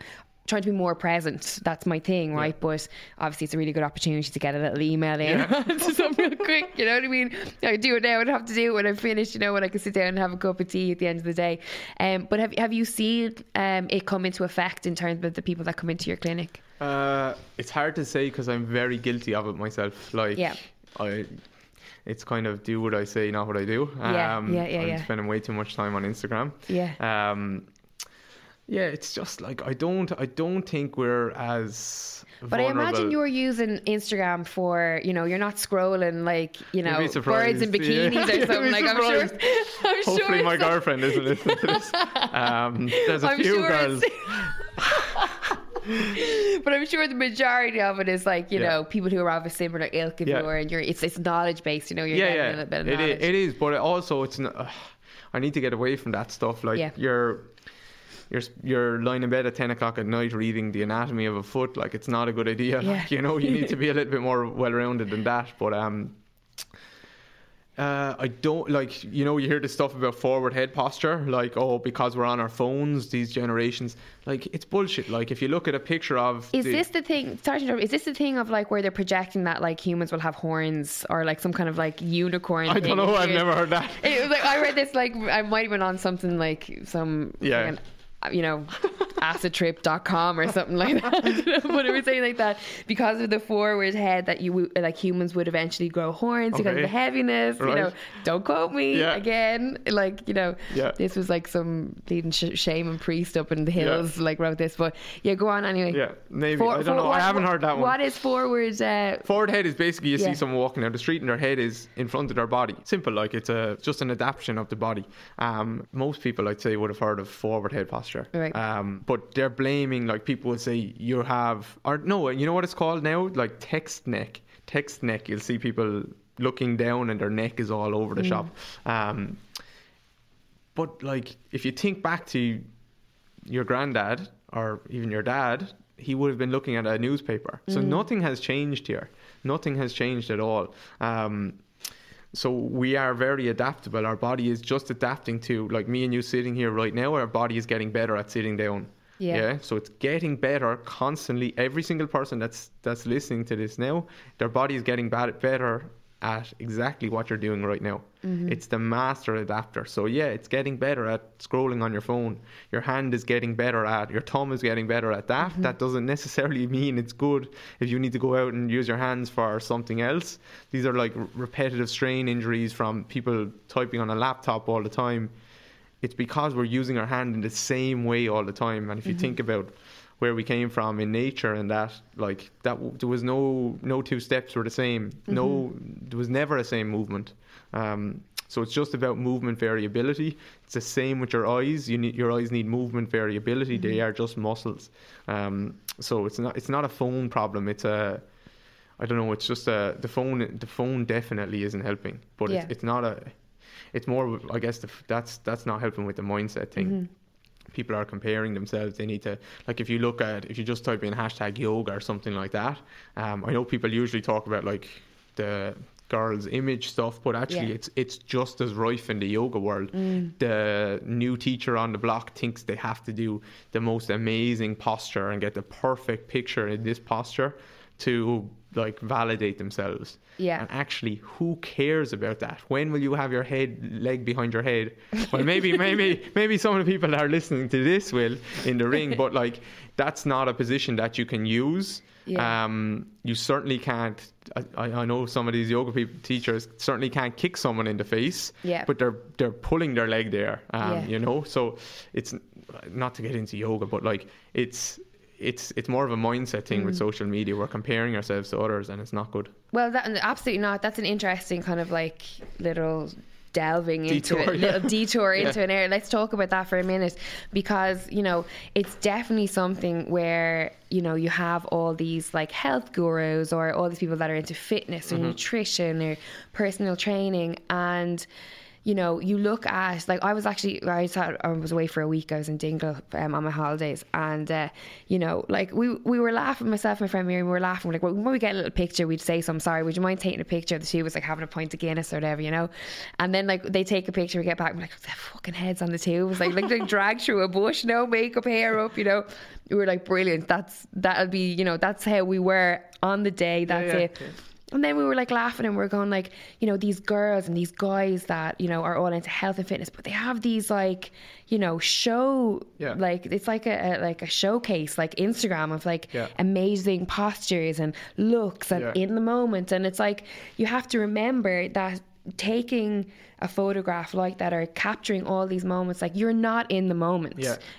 S1: trying to be more present. That's my thing, right? But obviously, it's a really good opportunity to get a little email in to something real quick. You know what I mean? I do it now. I don't have to do it when I'm finished. You know, when I can sit down and have a cup of tea at the end of the day. Um, but have have you seen um, it come into effect in terms of the people that come into your clinic?
S2: Uh, it's hard to say because I'm very guilty of it myself. Like,
S1: Yeah.
S2: I, it's kind of do what I say, not what I do.
S1: Yeah, yeah, yeah,
S2: I'm
S1: yeah.
S2: spending way too much time on Instagram.
S1: Yeah.
S2: Um, yeah, it's just like I don't, I don't think we're as.
S1: But I imagine you're using Instagram for, you know, you're not scrolling like, you know, birds in bikinis
S2: Yeah.
S1: or something. Like I'm sure. I'm
S2: Hopefully,
S1: sure
S2: my
S1: it's-
S2: girlfriend isn't listening to this. Um, there's a
S1: I'm
S2: few
S1: sure
S2: girls.
S1: but I'm sure the majority of it is like you
S2: Yeah.
S1: know people who are of a similar ilk of
S2: Yeah.
S1: you, and you're it's it's knowledge based. You know, you're
S2: yeah,
S1: getting
S2: yeah,
S1: a little bit of
S2: it
S1: knowledge.
S2: is, it is, but it also it's. Not, uh, I need to get away from that stuff. Like you're, you're, you're lying in bed at ten o'clock at night reading the anatomy of a foot. Like it's not a good idea.
S1: Yeah.
S2: Like, you know, you need to be a little bit more well rounded than that. But um. Uh, I don't like you know you hear this stuff about forward head posture like oh because we're on our phones these generations like it's bullshit like if you look at a picture of
S1: Is
S2: the-
S1: this the thing? Sorry, to interrupt, is this the thing of like where they're projecting that like humans will have horns or like some kind of like unicorn?
S2: I don't know I've never heard that
S1: It was like I read this like I might have been on something like some
S2: Yeah.
S1: fucking, uh, you know acidtrip.com or something like that but it was saying like that because of the forward head that you like humans would eventually grow horns because of the heaviness you know don't quote me
S2: Yeah.
S1: again like you know
S2: Yeah.
S1: this was like some leading sh- shaman priest up in the hills like wrote this but yeah go on anyway
S2: yeah maybe
S1: For-
S2: I don't
S1: for-
S2: know
S1: what-
S2: I haven't heard that one
S1: what is forward uh,
S2: Forward head is basically you
S1: Yeah.
S2: see someone walking down the street and their head is in front of their body. Simple, like it's a just an adaptation of the body. Um, most people, I'd say, would have heard of forward head posture.
S1: Right.
S2: Um, but they're blaming like people would say you have or no, you know what it's called now? Like text neck. Text neck. You'll see people looking down and their neck is all over the
S1: Mm.
S2: shop. Um, but like if you think back to your granddad or even your dad, he would have been looking at a newspaper. So nothing has changed here. Nothing has changed at all. Um, so we are very adaptable. Our body is just adapting to, like me and you sitting here right now, our body is getting better at sitting down.
S1: Yeah.
S2: So it's getting better constantly. Every single person that's that's listening to this now, their body is getting bad, better at exactly what you're doing right now. Mm-hmm. It's the master adapter. So yeah, it's getting better at scrolling on your phone. Your hand is getting better at. Your thumb is getting better at that. Mm-hmm. That doesn't necessarily mean it's good if you need to go out and use your hands for something else. These are like repetitive strain injuries from people typing on a laptop all the time it's because we're using our hand in the same way all the time. And if you mm-hmm. think about where we came from in nature and that, like that, there was no no two steps were the same. No, there was never a same movement. Um, so it's just about movement variability. It's the same with your eyes. You need your eyes need movement variability. They are just muscles. Um, so it's not it's not a phone problem. It's a I don't know. It's just a the phone. The phone definitely isn't helping, but
S1: Yeah.
S2: it's, it's not a. It's more. I guess the, that's that's not helping with the mindset thing. People are comparing themselves. They need to like if you look at if you just type in hashtag yoga or something like that. Um, I know people usually talk about like the girls' image stuff, but actually
S1: Yeah.
S2: it's it's just as rife in the yoga world.
S1: Mm.
S2: The new teacher on the block thinks they have to do the most amazing posture and get the perfect picture in this posture to like validate themselves.
S1: Yeah.
S2: And actually, who cares about that? When will you have your head leg behind your head? Well, maybe, maybe, maybe some of the people that are listening to this will in the ring, but like that's not a position that you can use.
S1: Yeah.
S2: Um, you certainly can't. I, I know some of these yoga people, teachers certainly can't kick someone in the face.
S1: Yeah.
S2: But they're they're pulling their leg there. Um,
S1: Yeah.
S2: You know, so it's not to get into yoga, but like it's. It's it's more of a mindset thing
S1: Mm.
S2: with social media. We're comparing ourselves to others, and it's not good.
S1: Well, that absolutely not. That's an interesting kind of like little delving
S2: Detour,
S1: into it,
S2: yeah.
S1: little detour
S2: Yeah.
S1: into an area. Let's talk about that for a minute because you know it's definitely something where you know you have all these like health gurus or all these people that are into fitness
S2: Mm-hmm.
S1: or nutrition or personal training and you know, you look at like I was actually I was, I was away for a week. I was in Dingle um, on my holidays, and uh, you know, like we we were laughing. Myself, and my friend Miriam, we were laughing. We're like, well, when we get a little picture, we'd say, "I'm sorry, would you mind taking a picture?" The two us like having a pint of Guinness or whatever, you know. And then like they take a picture, we get back, we're like, "The fucking heads on the two." Was like like they dragged through a bush, no makeup, hair up, you know. We were like, brilliant. That's that'll be, you know, that's how we were on the day. That's
S2: yeah,
S1: it. And then we were like laughing and we are going like, you know, these girls and these guys that, you know, are all into health and fitness, but they have these like, you know, show
S2: Yeah.
S1: like it's like a, a like a showcase like Instagram of like
S2: Yeah.
S1: amazing postures and looks and
S2: Yeah.
S1: in the moment. And it's like you have to remember that taking a photograph like that or capturing all these moments, like you're not in the moment.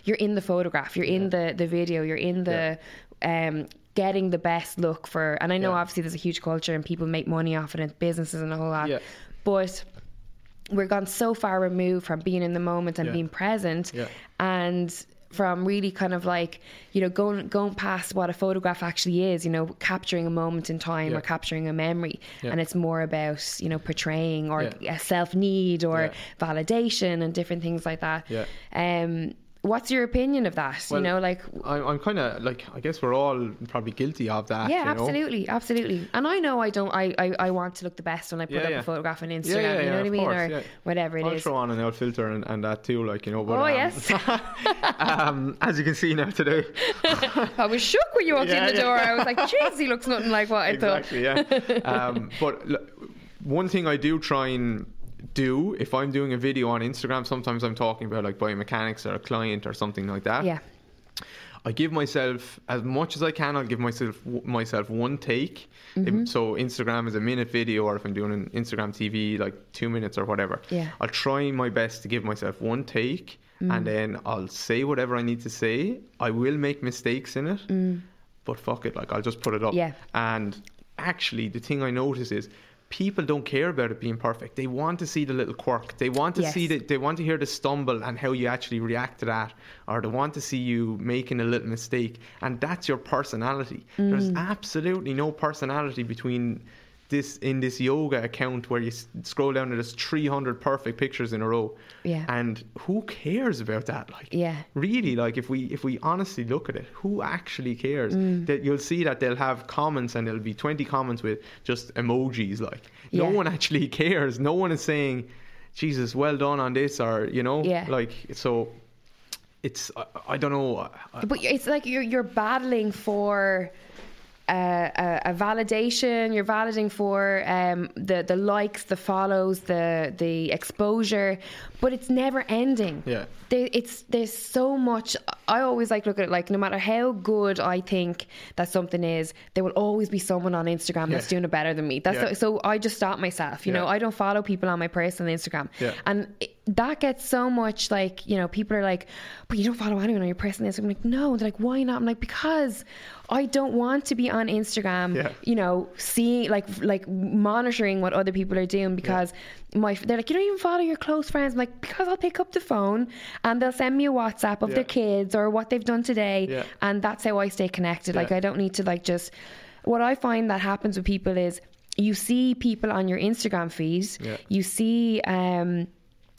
S1: You're in the photograph, you're in the, the video, you're in the um getting the best look for and I know
S2: Yeah.
S1: obviously there's a huge culture and people make money off it and businesses and a whole lot.
S2: Yeah.
S1: But we're gone so far removed from being in the moment and
S2: Yeah.
S1: being present and from really kind of like you know going going past what a photograph actually is you know capturing a moment in time or capturing a memory and it's more about you know portraying or a self need or validation and different things like that
S2: Yeah.
S1: um what's your opinion of that
S2: Well,
S1: you know like
S2: I, I'm kind of like I guess we're all probably guilty of that.
S1: yeah
S2: you know?
S1: absolutely absolutely and i know i don't I, I i want to look the best when i put
S2: Yeah,
S1: up
S2: yeah.
S1: a photograph on instagram
S2: Yeah,
S1: you know what i mean
S2: course,
S1: or whatever it
S2: I'll
S1: is.
S2: throw on an out filter and, and that too, like you know. But,
S1: Oh,
S2: um,
S1: yes.
S2: um, as you can see now today,
S1: I was shook when you walked in the door. I was like, "Jeez, he looks nothing like what I thought.
S2: exactly, yeah. Um, but l- one thing I do try and do if I'm doing a video on Instagram, sometimes I'm talking about like biomechanics or a client or something like that.
S1: Yeah,
S2: I give myself as much as I can. I'll give myself myself one take.
S1: Mm-hmm.
S2: So Instagram is a minute video, or if I'm doing an Instagram TV, like two minutes or whatever.
S1: Yeah.
S2: I'll try my best to give myself one take, and then I'll say whatever I need to say. I will make mistakes in it, but fuck it, like I'll just put it up.
S1: Yeah.
S2: And actually, the thing I notice is. People don't care about it being perfect. They want to see the little quirk. They want to
S1: Yes.
S2: see that they want to hear the stumble and how you actually react to that, or they want to see you making a little mistake, and that's your personality. There's
S1: Mm.
S2: absolutely no personality between this in this yoga account where you s- scroll down and there's 300 perfect pictures in a row.
S1: Yeah.
S2: And who cares about that? Like,
S1: Yeah.
S2: really, like if we if we honestly look at it, who actually cares?
S1: Mm.
S2: That you'll see that they'll have comments and there'll be 20 comments with just emojis. Like, no
S1: Yeah.
S2: one actually cares. No one is saying, "Jesus, well done on this," or you know,
S1: Yeah.
S2: like so. It's I, I don't know.
S1: But it's like you're you're battling for. Uh, a, a validation you're validating for um, the the likes the follows the the exposure but it's never ending
S2: Yeah.
S1: there, it's there's so much I always like look at it like no matter how good I think that something is there will always be someone on Instagram that's
S2: Yeah.
S1: doing it better than me that's
S2: Yeah.
S1: so, so I just stop myself you know I don't follow people on my personal Instagram
S2: Yeah.
S1: and it, that gets so much like you know people are like but you don't follow anyone on your personal Instagram I'm like no they're like why not I'm like because I don't want to be on Instagram
S2: Yeah.
S1: you know seeing like like monitoring what other people are doing because my they're like you don't even follow your close friends I'm like because I'll pick up the phone and they'll send me a WhatsApp of
S2: Yeah.
S1: their kids or what they've done today
S2: Yeah.
S1: and that's how I stay connected like I don't need to like just what I find that happens with people is you see people on your Instagram feed
S2: Yeah.
S1: you see um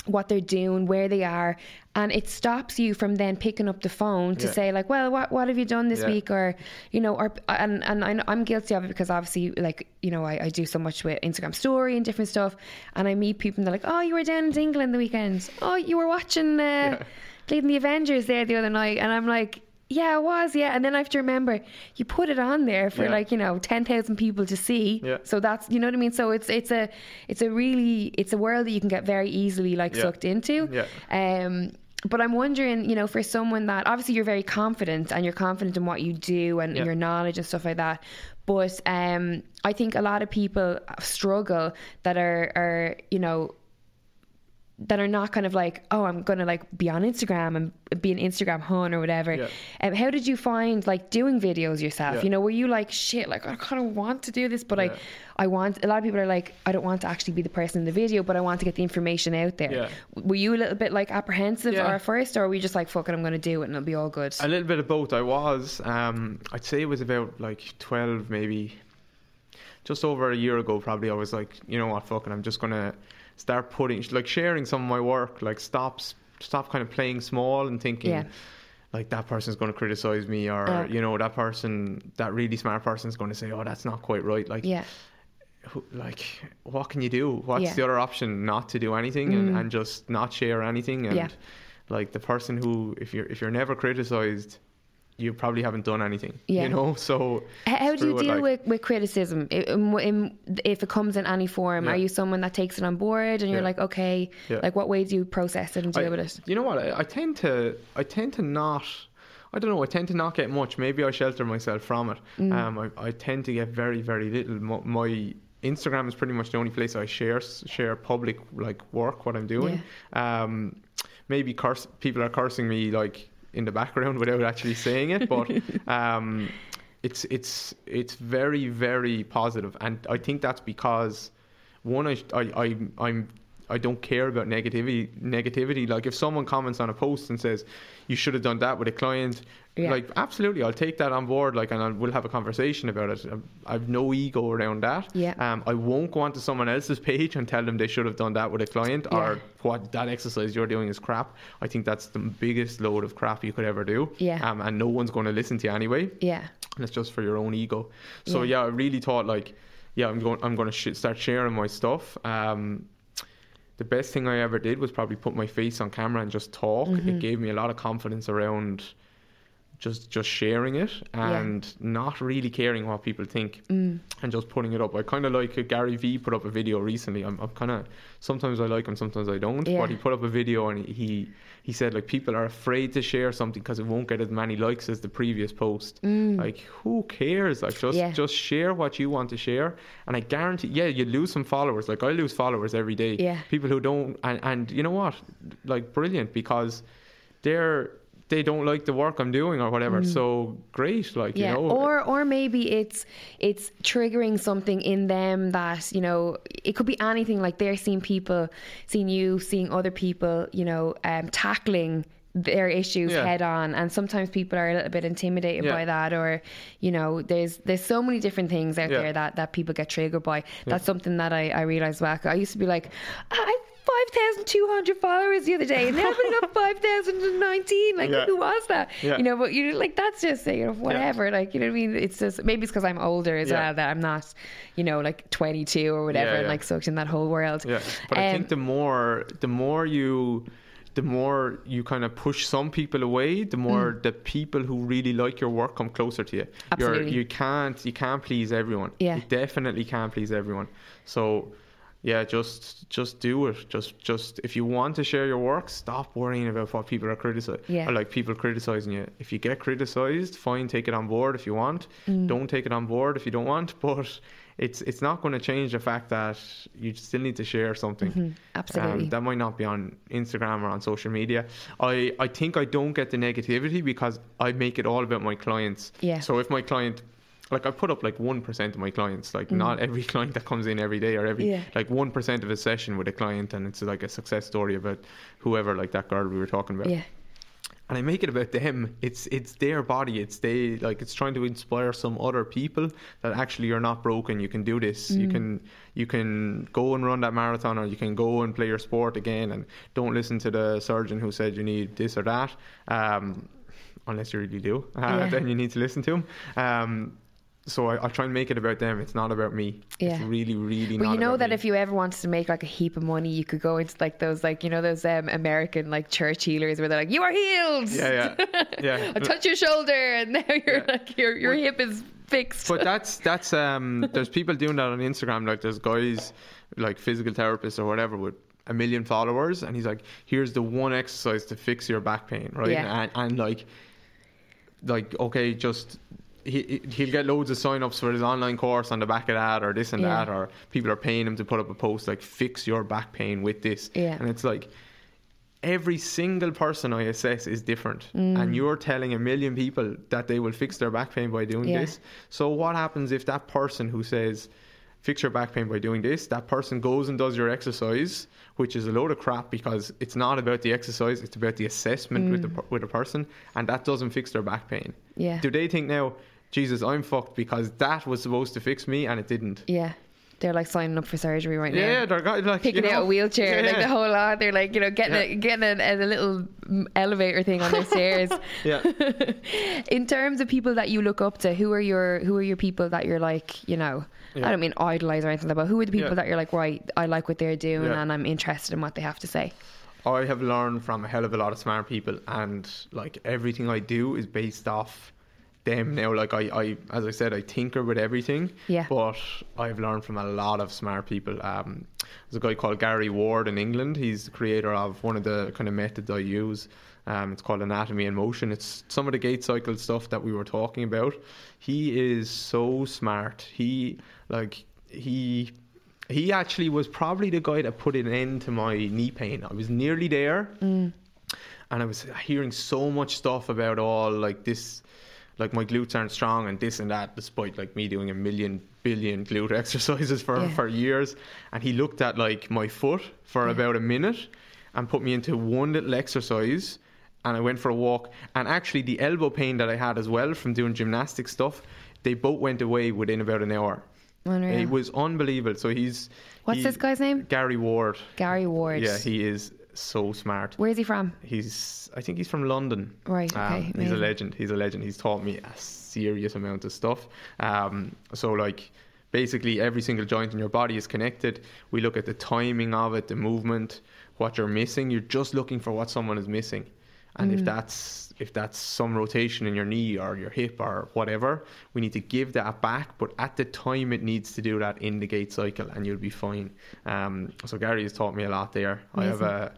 S1: what they're doing, where they are, and it stops you from then picking up the phone to
S2: Yeah.
S1: say like, well, what what have you done this
S2: Yeah.
S1: week, or you know, or and and I I'm guilty of it because obviously like you know I, I do so much with Instagram story and different stuff, and I meet people and they're like, oh, you were down in England the weekend, oh, you were watching uh, leading the Avengers there the other night, and I'm like. Yeah, it was. Yeah, and then I have to remember you put it on there for
S2: Yeah.
S1: like you know ten thousand people to see.
S2: Yeah.
S1: So that's you know what I mean. So it's it's a it's a really it's a world that you can get very easily like
S2: Yeah.
S1: sucked into.
S2: Yeah.
S1: Um, but I'm wondering, you know, for someone that obviously you're very confident and you're confident in what you do and
S2: Yeah.
S1: your knowledge and stuff like that. But um, I think a lot of people struggle that are, are you know, that are not kind of like, oh, I'm gonna like be on Instagram and be an Instagram hun or whatever.
S2: Yeah.
S1: Um, how did you find like doing videos yourself?
S2: Yeah.
S1: You know, were you like shit? Like I kind of want to do this, but
S2: Yeah.
S1: I, I want. A lot of people are like, I don't want to actually be the person in the video, but I want to get the information out there.
S2: Yeah.
S1: Were you a little bit like apprehensive
S2: Yeah.
S1: or at first, or were you just like, fuck it, I'm going to do it and it'll be all good?
S2: A little bit of both. I was. Um, I'd say it was about like twelve, maybe just over a year ago. Probably I was like, you know what, fucking, I'm just gonna start putting like sharing some of my work. Like stop, stop, kind of playing small and thinking.
S1: Yeah.
S2: Like that person's going to criticize me, or
S1: Yeah.
S2: you know that person, that really smart person's going to say, "Oh, that's not quite right." Like,
S1: yeah.
S2: who- like what can you do what's
S1: Yeah. Mm.
S2: the other option not to do anything and, and just not share anything and
S1: Yeah.
S2: like the person who if you're if you're never criticized you probably haven't done anything
S1: Yeah.
S2: you know so
S1: How do you deal
S2: like-
S1: with, with criticism in, in, if it comes in any form?
S2: Yeah.
S1: Are you someone that takes it on board and you're
S2: Yeah.
S1: like, okay,
S2: Yeah.
S1: like what way do you process it and deal
S2: I-
S1: with it?
S2: You know what? I, I tend to I tend to not I don't know. I tend to not get much. Maybe I shelter myself from it.
S1: Mm.
S2: Um, I, I tend to get very very little. Mo- My Instagram is pretty much the only place I share share public like work what I'm doing. Um, maybe curse people are cursing me like in the background without actually saying it, but um, it's it's it's very very positive, and I think that's because one I I, I I'm I don't care about negativity negativity. Like if someone comments on a post and says you should have done that with a client
S1: Yeah.
S2: like absolutely I'll take that on board like and I'll, we'll have a conversation about it I've no ego around that
S1: Yeah.
S2: um, I won't go onto someone else's page and tell them they should have done that with a client
S1: Yeah.
S2: or what that exercise you're doing is crap I think that's the biggest load of crap you could ever do
S1: Yeah.
S2: um, and no one's going to listen to you anyway
S1: Yeah.
S2: and it's just for your own ego. So
S1: Yeah.
S2: yeah, I really thought like, yeah, I'm going, I'm going to sh- start sharing my stuff. Um, the best thing I ever did was probably put my face on camera and just talk.
S1: Mm-hmm.
S2: It gave me a lot of confidence around just just sharing it
S1: Yeah.
S2: and not really caring what people think
S1: Mm.
S2: and just putting it up. I kind of like uh, Gary Vee put up a video recently. I'm, I'm kind of sometimes I like him, sometimes I don't.
S1: Yeah.
S2: But he put up a video and he he said like people are afraid to share something because it won't get as many likes as the previous post. Like who cares? Like just
S1: Mm. Yeah.
S2: just share what you want to share, and I guarantee, yeah, you lose some followers. Like I lose followers every day.
S1: Yeah.
S2: People who don't, and and you know what, like brilliant because they're they don't like the work I'm doing or whatever. So great, like
S1: Mm. Yeah,
S2: you know,
S1: or or maybe it's it's triggering something in them that you know it could be anything. Like they're seeing people, seeing you, seeing other people, you know, um, tackling their issues
S2: Yeah.
S1: head on, and sometimes people are a little bit intimidated
S2: Yeah.
S1: by that, or you know, there's there's so many different things out
S2: Yeah.
S1: there that that people get triggered by. That's something that I I realized back. I used to be like, I. 5,200 followers the other day, and now I've got 5,019. Like,
S2: Yeah.
S1: who was that?
S2: Yeah.
S1: You know, but you like that's just you know whatever. Like you know what I mean? It's just maybe it's because I'm older as
S2: Yeah.
S1: well that I'm not, you know, like 22 or whatever,
S2: Yeah,
S1: and like sucked in that whole world.
S2: Yeah, but I
S1: Um,
S2: think the more the more you the more you kind of push some people away, the more the people who really like your work come closer to you.
S1: Mm. Absolutely.
S2: You're, you can't you can't please everyone.
S1: Yeah.
S2: You definitely can't please everyone. So yeah, just just do it. Just just if you want to share your work, stop worrying about what people are criticizing.
S1: Yeah.
S2: Or like people criticizing you. If you get criticized, fine, take it on board if you want.
S1: Mm.
S2: Don't take it on board if you don't want. But it's it's not going to change the fact that you still need to share something.
S1: Mm-hmm. absolutely.
S2: Um, that might not be on Instagram or on social media. I, I think I don't get the negativity because I make it all about my clients.
S1: Yeah.
S2: So if my client, like I put up like 1% of my clients, like not every client that comes in every day or every.
S1: Yeah.
S2: like 1% of a session with a client and it's like a success story about whoever, like that girl we were talking about.
S1: yeah,
S2: and I make it about them. It's it's their body. It's they like it's trying to inspire some other people that actually you're not broken. You can do this. You can you can go and run that marathon, or you can go and play your sport again. And don't listen to the surgeon who said you need this or that. Um, unless you really do, uh,
S1: Yeah.
S2: then you need to listen to him. Um, so I, I try and make it about them. It's not about me. It's
S1: Yeah.
S2: really, really
S1: Well,
S2: not.
S1: you know that
S2: me.
S1: if you ever wanted to make like a heap of money, you could go into like those like you know those um, American like church healers where they're like, "You are healed."
S2: Yeah, yeah, yeah.
S1: I touch your shoulder, and now you're
S2: Yeah.
S1: like your your hip is fixed.
S2: But that's that's um. There's people doing that on Instagram. Like there's guys like physical therapists or whatever with a million followers, and he's like, "Here's the one exercise to fix your back pain, right?"
S1: Yeah.
S2: And, and like, like okay, just. He, he'll get loads of sign-ups for his online course on the back of that or this and
S1: Yeah.
S2: that or people are paying him to put up a post like fix your back pain with this
S1: Yeah.
S2: and it's like every single person I assess is different,
S1: Mm.
S2: and you're telling a million people that they will fix their back pain by doing
S1: Yeah.
S2: this. So what happens if that person who says fix your back pain by doing this, that person goes and does your exercise, which is a load of crap because it's not about the exercise, it's about the assessment with the with a person, and that doesn't fix their back pain.
S1: Mm. Yeah.
S2: Do they think now? Jesus, I'm fucked because that was supposed to fix me and it didn't.
S1: yeah, they're like signing up for surgery right now.
S2: Yeah, they're got, like
S1: Picking
S2: you know,
S1: out a wheelchair, like
S2: yeah.
S1: the whole lot. They're like, you know, getting a, getting a, a little elevator thing on their stairs.
S2: Yeah.
S1: In terms of people that you look up to, who are your who are your people that you're like, you know, I don't mean idolize or anything, but who are the people
S2: Yeah.
S1: that you're like, right, I like what they're doing
S2: Yeah.
S1: and I'm interested in what they have to say.
S2: I have learned from a hell of a lot of smart people, and like everything I do is based off them now. Like I, I as I said, I tinker with everything.
S1: Yeah.
S2: But I've learned from a lot of smart people. Um, there's a guy called Gary Ward in England. He's the creator of one of the kind of methods I use. Um, it's called anatomy in motion. It's some of the gait cycle stuff that we were talking about. He is so smart. He like he he actually was probably the guy that put an end to my knee pain. I was nearly there, and I was hearing so much stuff about all like this, like my glutes aren't strong and this and that, despite like me doing a million billion glute exercises for
S1: Yeah.
S2: for years. And he looked at like my foot for about a minute and put me into one little exercise. And I went for a walk, and actually the elbow pain that I had as well from doing gymnastic stuff, they both went away within about an hour.
S1: Unreal.
S2: It was unbelievable. So he's
S1: What's
S2: he-
S1: this guy's name?
S2: Gary Ward.
S1: Gary Ward.
S2: Yeah, he is so smart.
S1: Where's he from?
S2: He's I think he's from London.
S1: Right, okay,
S2: Um, he's a legend. He's a legend. He's taught me a serious amount of stuff. Um, so like basically every single joint in your body is connected. We look at the timing of it, the movement, what you're missing. You're just looking for what someone is missing. And
S1: Mm.
S2: if that's if that's some rotation in your knee or your hip or whatever, we need to give that back. But at the time, it needs to do that in the gait cycle, and you'll be fine. Um, so Gary has taught me a lot there. I have a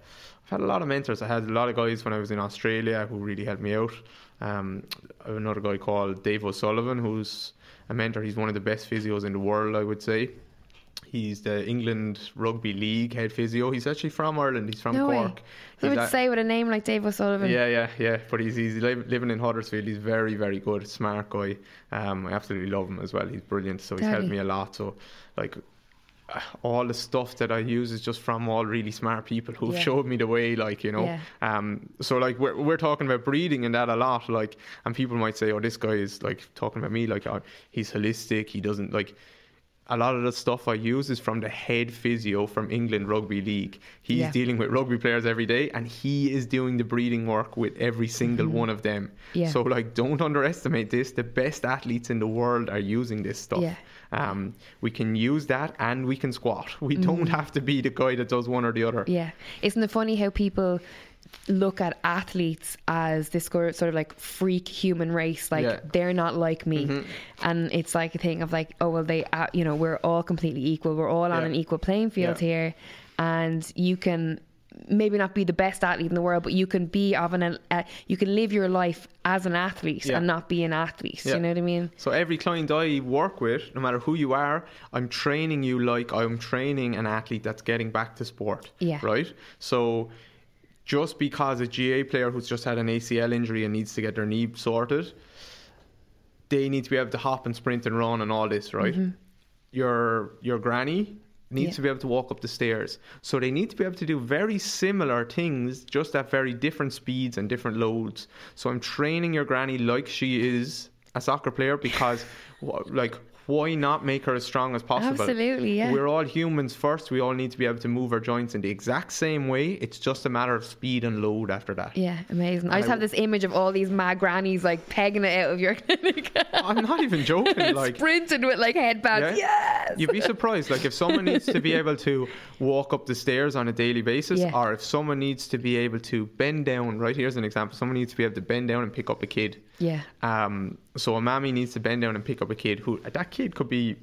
S2: I've had a lot of mentors. I had a lot of guys when I was in Australia who really helped me out. Um, I have another guy called Dave O'Sullivan who's a mentor. He's one of the best physios in the world, I would say. He's the England Rugby League head physio. He's actually from Ireland. He's from
S1: No.
S2: Cork.
S1: Who
S2: He's
S1: would
S2: a-
S1: say with a name like Dave O'Sullivan?
S2: yeah, yeah, yeah. But he's he's li- living in Huddersfield. He's very, very good, smart guy. Um, I absolutely love him as well. He's brilliant. So he's helped me a lot. So like. All the stuff that I use is just from all really smart people who've
S1: Yeah.
S2: showed me the way, like you know.
S1: Yeah.
S2: Um, so like we're we're talking about breeding and that a lot, like, and people might say, "Oh, this guy is like talking about me, like uh, he's holistic. He doesn't like." A lot of the stuff I use is from the head physio from England Rugby League. He's
S1: Yeah.
S2: dealing with rugby players every day, and he is doing the breathing work with every single one of them.
S1: Mm-hmm. Yeah.
S2: So, like, don't underestimate this. The best athletes in the world are using this stuff.
S1: Yeah.
S2: Um, we can use that, and we can squat. We don't have to be the guy that does one or the other.
S1: Mm-hmm. Yeah. Isn't it funny how people look at athletes as this sort of like freak human race? Like
S2: Yeah. Mm-hmm.
S1: they're not like me. And it's like a thing of like, oh, well, they, uh, you know, we're all completely equal. We're all on
S2: Yeah.
S1: an equal playing field
S2: Yeah.
S1: here. And you can maybe not be the best athlete in the world, but you can be of an, uh, you can live your life as an athlete and not be an athlete. You know what I mean?
S2: So every client I work with, no matter who you are, I'm training you like I'm training an athlete that's getting back to sport.
S1: Yeah.
S2: Right? So just because a GAA player who's just had an ACL injury and needs to get their knee sorted, they need to be able to hop and sprint and run and all this, right?
S1: Mm-hmm.
S2: Your your granny needs
S1: Yeah.
S2: to be able to walk up the stairs. So they need to be able to do very similar things, just at very different speeds and different loads. So I'm training your granny like she is a soccer player because, like, why not make her as strong as possible?
S1: Absolutely, yeah.
S2: We're all humans first. We all need to be able to move our joints in the exact same way. It's just a matter of speed and load after that.
S1: Yeah, amazing. I just
S2: I-
S1: have this image of all these mad grannies like pegging it out of your clinic.
S2: I'm not even joking. Like,
S1: sprinting with like headbands. Yes.
S2: You'd be surprised. Like if someone needs to be able to walk up the stairs on a daily basis,
S1: Yeah.
S2: or if someone needs to be able to bend down. Right here's an example. Someone needs to be able to bend down and pick up a kid.
S1: Yeah.
S2: Um. So a mammy needs to bend down and pick up a kid who that kid could be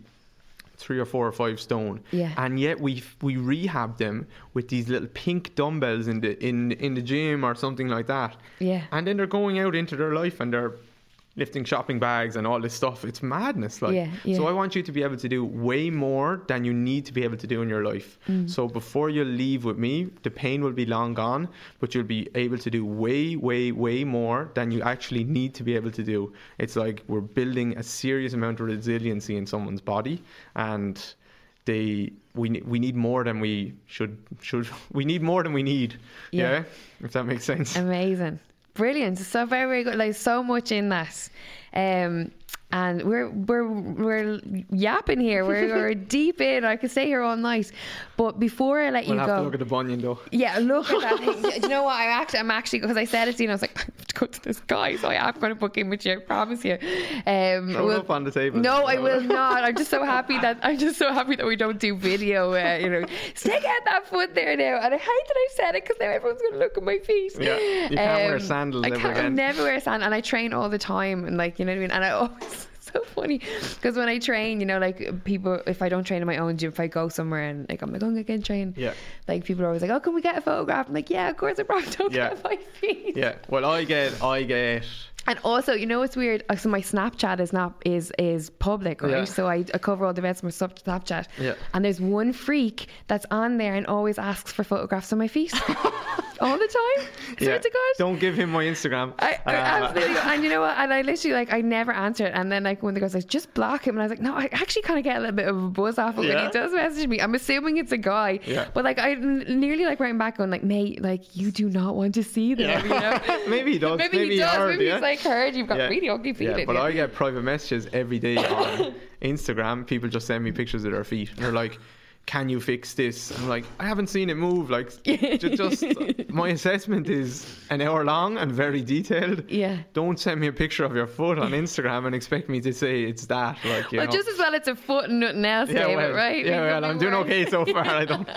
S2: three or four or five stone.
S1: Yeah.
S2: And yet we we rehab them with these little pink dumbbells in the in in the gym or something like that.
S1: Yeah.
S2: And then they're going out into their life and they're lifting shopping bags and all this stuff. It's madness. Like
S1: Yeah, yeah.
S2: so I want you to be able to do way more than you need to be able to do in your life.
S1: Mm.
S2: So before you leave with me, the pain will be long gone, but you'll be able to do way, way, way more than you actually need to be able to do. It's like we're building a serious amount of resiliency in someone's body and they we we need more than we should should we need more than we need.
S1: Yeah.
S2: yeah if that makes sense.
S1: Amazing. Brilliant. So very, very good. Like so much in that. Um and we're we're we're yapping here. We're, we're deep in. I could stay here all night. But before I let
S2: We'll
S1: you
S2: have
S1: go,
S2: to look at the bunion though.
S1: Yeah, look at that thing. Do you know what? I'm actually, I'm actually, because I said it to you, and I was like, I have to go to this guy, so I am going to book in with you. I promise you. Um,
S2: Throw it
S1: we'll-
S2: up on the table.
S1: No, I will not. I'm just so happy that I'm just so happy that we don't do video. Uh, you know, stick out that foot there now. And I hate that I said it because now everyone's going to look at my feet. Um,
S2: Yeah, you can't wear sandals
S1: I can't
S2: again.
S1: never wear sandals, and I train all the time, and like you know what I mean. And I always. So funny because when I train, you know, like people, if I don't train in my own gym, if I go somewhere and like I'm like, oh, I'm going to train,
S2: Yeah.
S1: like people are always like, "Oh, can we get a photograph?" I'm like, "Yeah, of course, I probably don't
S2: Yeah.
S1: get my feet."
S2: Yeah. Well, I get, I get.
S1: And also, you know it's weird? Uh, So my Snapchat is not is is public, right?
S2: Yeah.
S1: So I, I cover all the events on my Snapchat.
S2: Yeah.
S1: And there's one freak that's on there and always asks for photographs of my feet all the time. Swear
S2: Yeah.
S1: to God.
S2: Don't give him my Instagram.
S1: I,
S2: Uh,
S1: absolutely, and you know what? And I literally like I never answer it. And then like when the guy's like, just block him, and I was like, no, I actually kind of get a little bit of a buzz off of it when he does message me. I'm assuming it's a guy,
S2: Yeah.
S1: but like I nearly like writing back going like, mate, like you do not want to see them, you know?
S2: maybe he does.
S1: Maybe, he does.
S2: heard,
S1: maybe
S2: yeah.
S1: he's like heard you've got
S2: Yeah.
S1: really ugly feet.
S2: Yeah, but
S1: you.
S2: I get private messages every day on Instagram. People just send me pictures of their feet. And they're like, "Can you fix this?" I'm like, "I haven't seen it move." Like, ju- just my assessment is an hour long and very detailed.
S1: Yeah.
S2: Don't send me a picture of your foot on Instagram and expect me to say it's that. Like, you
S1: well,
S2: know.
S1: just as well it's a foot and nothing else,
S2: yeah,
S1: David,
S2: well,
S1: right?
S2: Yeah, well, I'm doing okay so far. I don't.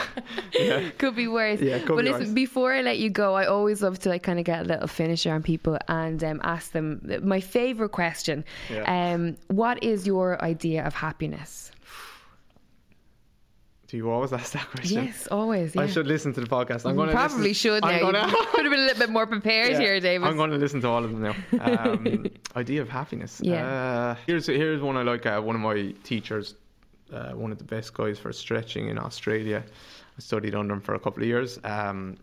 S2: yeah.
S1: Could be worse.
S2: Yeah, could
S1: but
S2: be
S1: listen,
S2: worse.
S1: before I let you go, I always love to like kind of get a little finisher on people and um, ask them my favorite question.
S2: Yeah.
S1: Um, what is your idea of happiness?
S2: Do you always ask that question?
S1: Yes, always. Yeah.
S2: I should listen to the podcast. I'm going to
S1: probably should now.
S2: I'm gonna,
S1: could have been a little bit more prepared
S2: Yeah,
S1: here, David.
S2: I'm going to listen to all of them now. Um, idea of happiness.
S1: Yeah.
S2: Uh, here's here's one I like. Uh, one of my teachers, uh, one of the best guys for stretching in Australia. I studied under him for a couple of years. Um,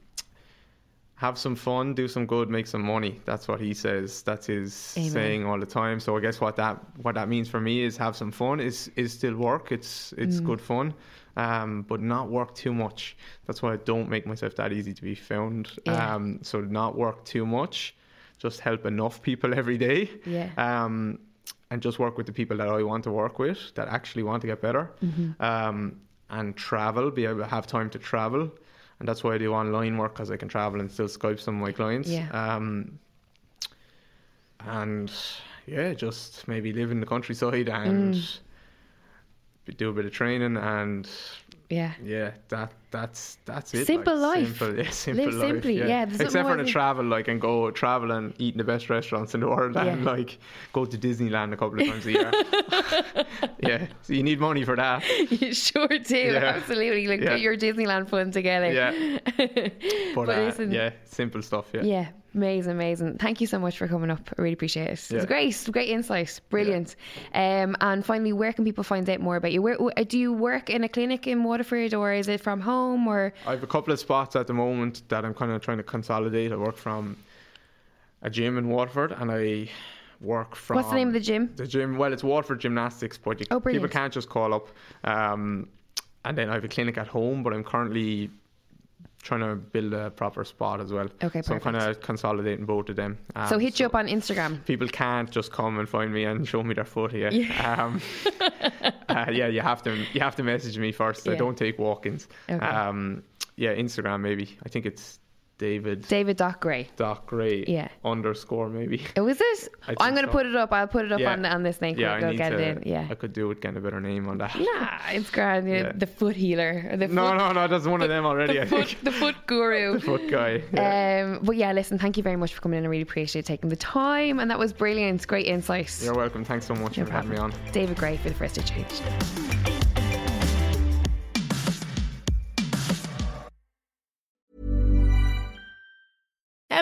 S2: have some fun, do some good, make some money. That's what he says. That's his
S1: Amen.
S2: saying all the time. So I guess what that what that means for me is have some fun. Is is still work. It's it's
S1: Mm.
S2: good fun, um, but not work too much. That's why I don't make myself that easy to be found.
S1: Yeah.
S2: Um, so not work too much. Just help enough people every day.
S1: Yeah.
S2: Um, and just work with the people that I want to work with that actually want to get better.
S1: Mm-hmm.
S2: Um, and travel, be able to have time to travel. And that's why I do online work because I can travel and still Skype some of my clients.
S1: Yeah.
S2: Um, and yeah, just maybe live in the countryside and
S1: Mm.
S2: do a bit of training and
S1: yeah.
S2: yeah, that that's that's it.
S1: Simple life.
S2: Simple, yeah, simple
S1: Live
S2: life.
S1: simply,
S2: yeah.
S1: yeah,
S2: Except for the travel, like and go travel and eat in the best restaurants in the world, and like go to Disneyland a couple of times a year. yeah, so you need money for that.
S1: You sure do.
S2: Yeah.
S1: Absolutely. Like
S2: Yeah.
S1: get your Disneyland fun together.
S2: Yeah. But,
S1: But
S2: uh,
S1: listen-
S2: yeah, simple stuff. Yeah.
S1: Yeah, amazing, amazing. Thank you so much for coming up. I really appreciate it. It
S2: Yeah.
S1: was great, great insight, brilliant. Um, and finally, where can people find out more about you? Where wh- do you work in a clinic in Waterford, or is it from home, or
S2: I have a couple of spots at the moment that I'm kind of trying to consolidate. I work from a gym in Waterford, and I work from.
S1: what's the name of the gym?
S2: The gym, well, it's Waterford Gymnastics, but you,
S1: Oh,
S2: people can't just call up. Um, and then I have a clinic at home, but I'm currently trying to build a proper spot as well.
S1: Okay,
S2: so I'm kind of consolidating both of them. Um,
S1: so hit you up on Instagram.
S2: People can't just come and find me and show me their foot here. Yeah, um, uh, yeah, you have to you have to message me first. I don't take walk-ins.
S1: Okay.
S2: Um, yeah, Instagram maybe. I think it's David
S1: David Doc Gray.
S2: Doc Gray
S1: Yeah.
S2: underscore maybe.
S1: Oh, is it?
S2: I
S1: I'm going to
S2: so.
S1: put it up. I'll put it up
S2: Yeah.
S1: on on this thing.
S2: Yeah, I need
S1: get
S2: to.
S1: it. Yeah.
S2: I could do it getting a better name on that.
S1: Nah, it's grand. yeah. The foot healer. or The
S2: No,
S1: foot,
S2: no, no. That's one of them already. I
S1: the foot,
S2: think.
S1: the foot guru.
S2: The foot guy. Yeah.
S1: Um, but yeah, listen, thank you very much for coming in. I really appreciate taking the time, and that was brilliant. Great insights.
S2: You're welcome. Thanks so much
S1: No
S2: for having me on.
S1: David Gray for the first exchange.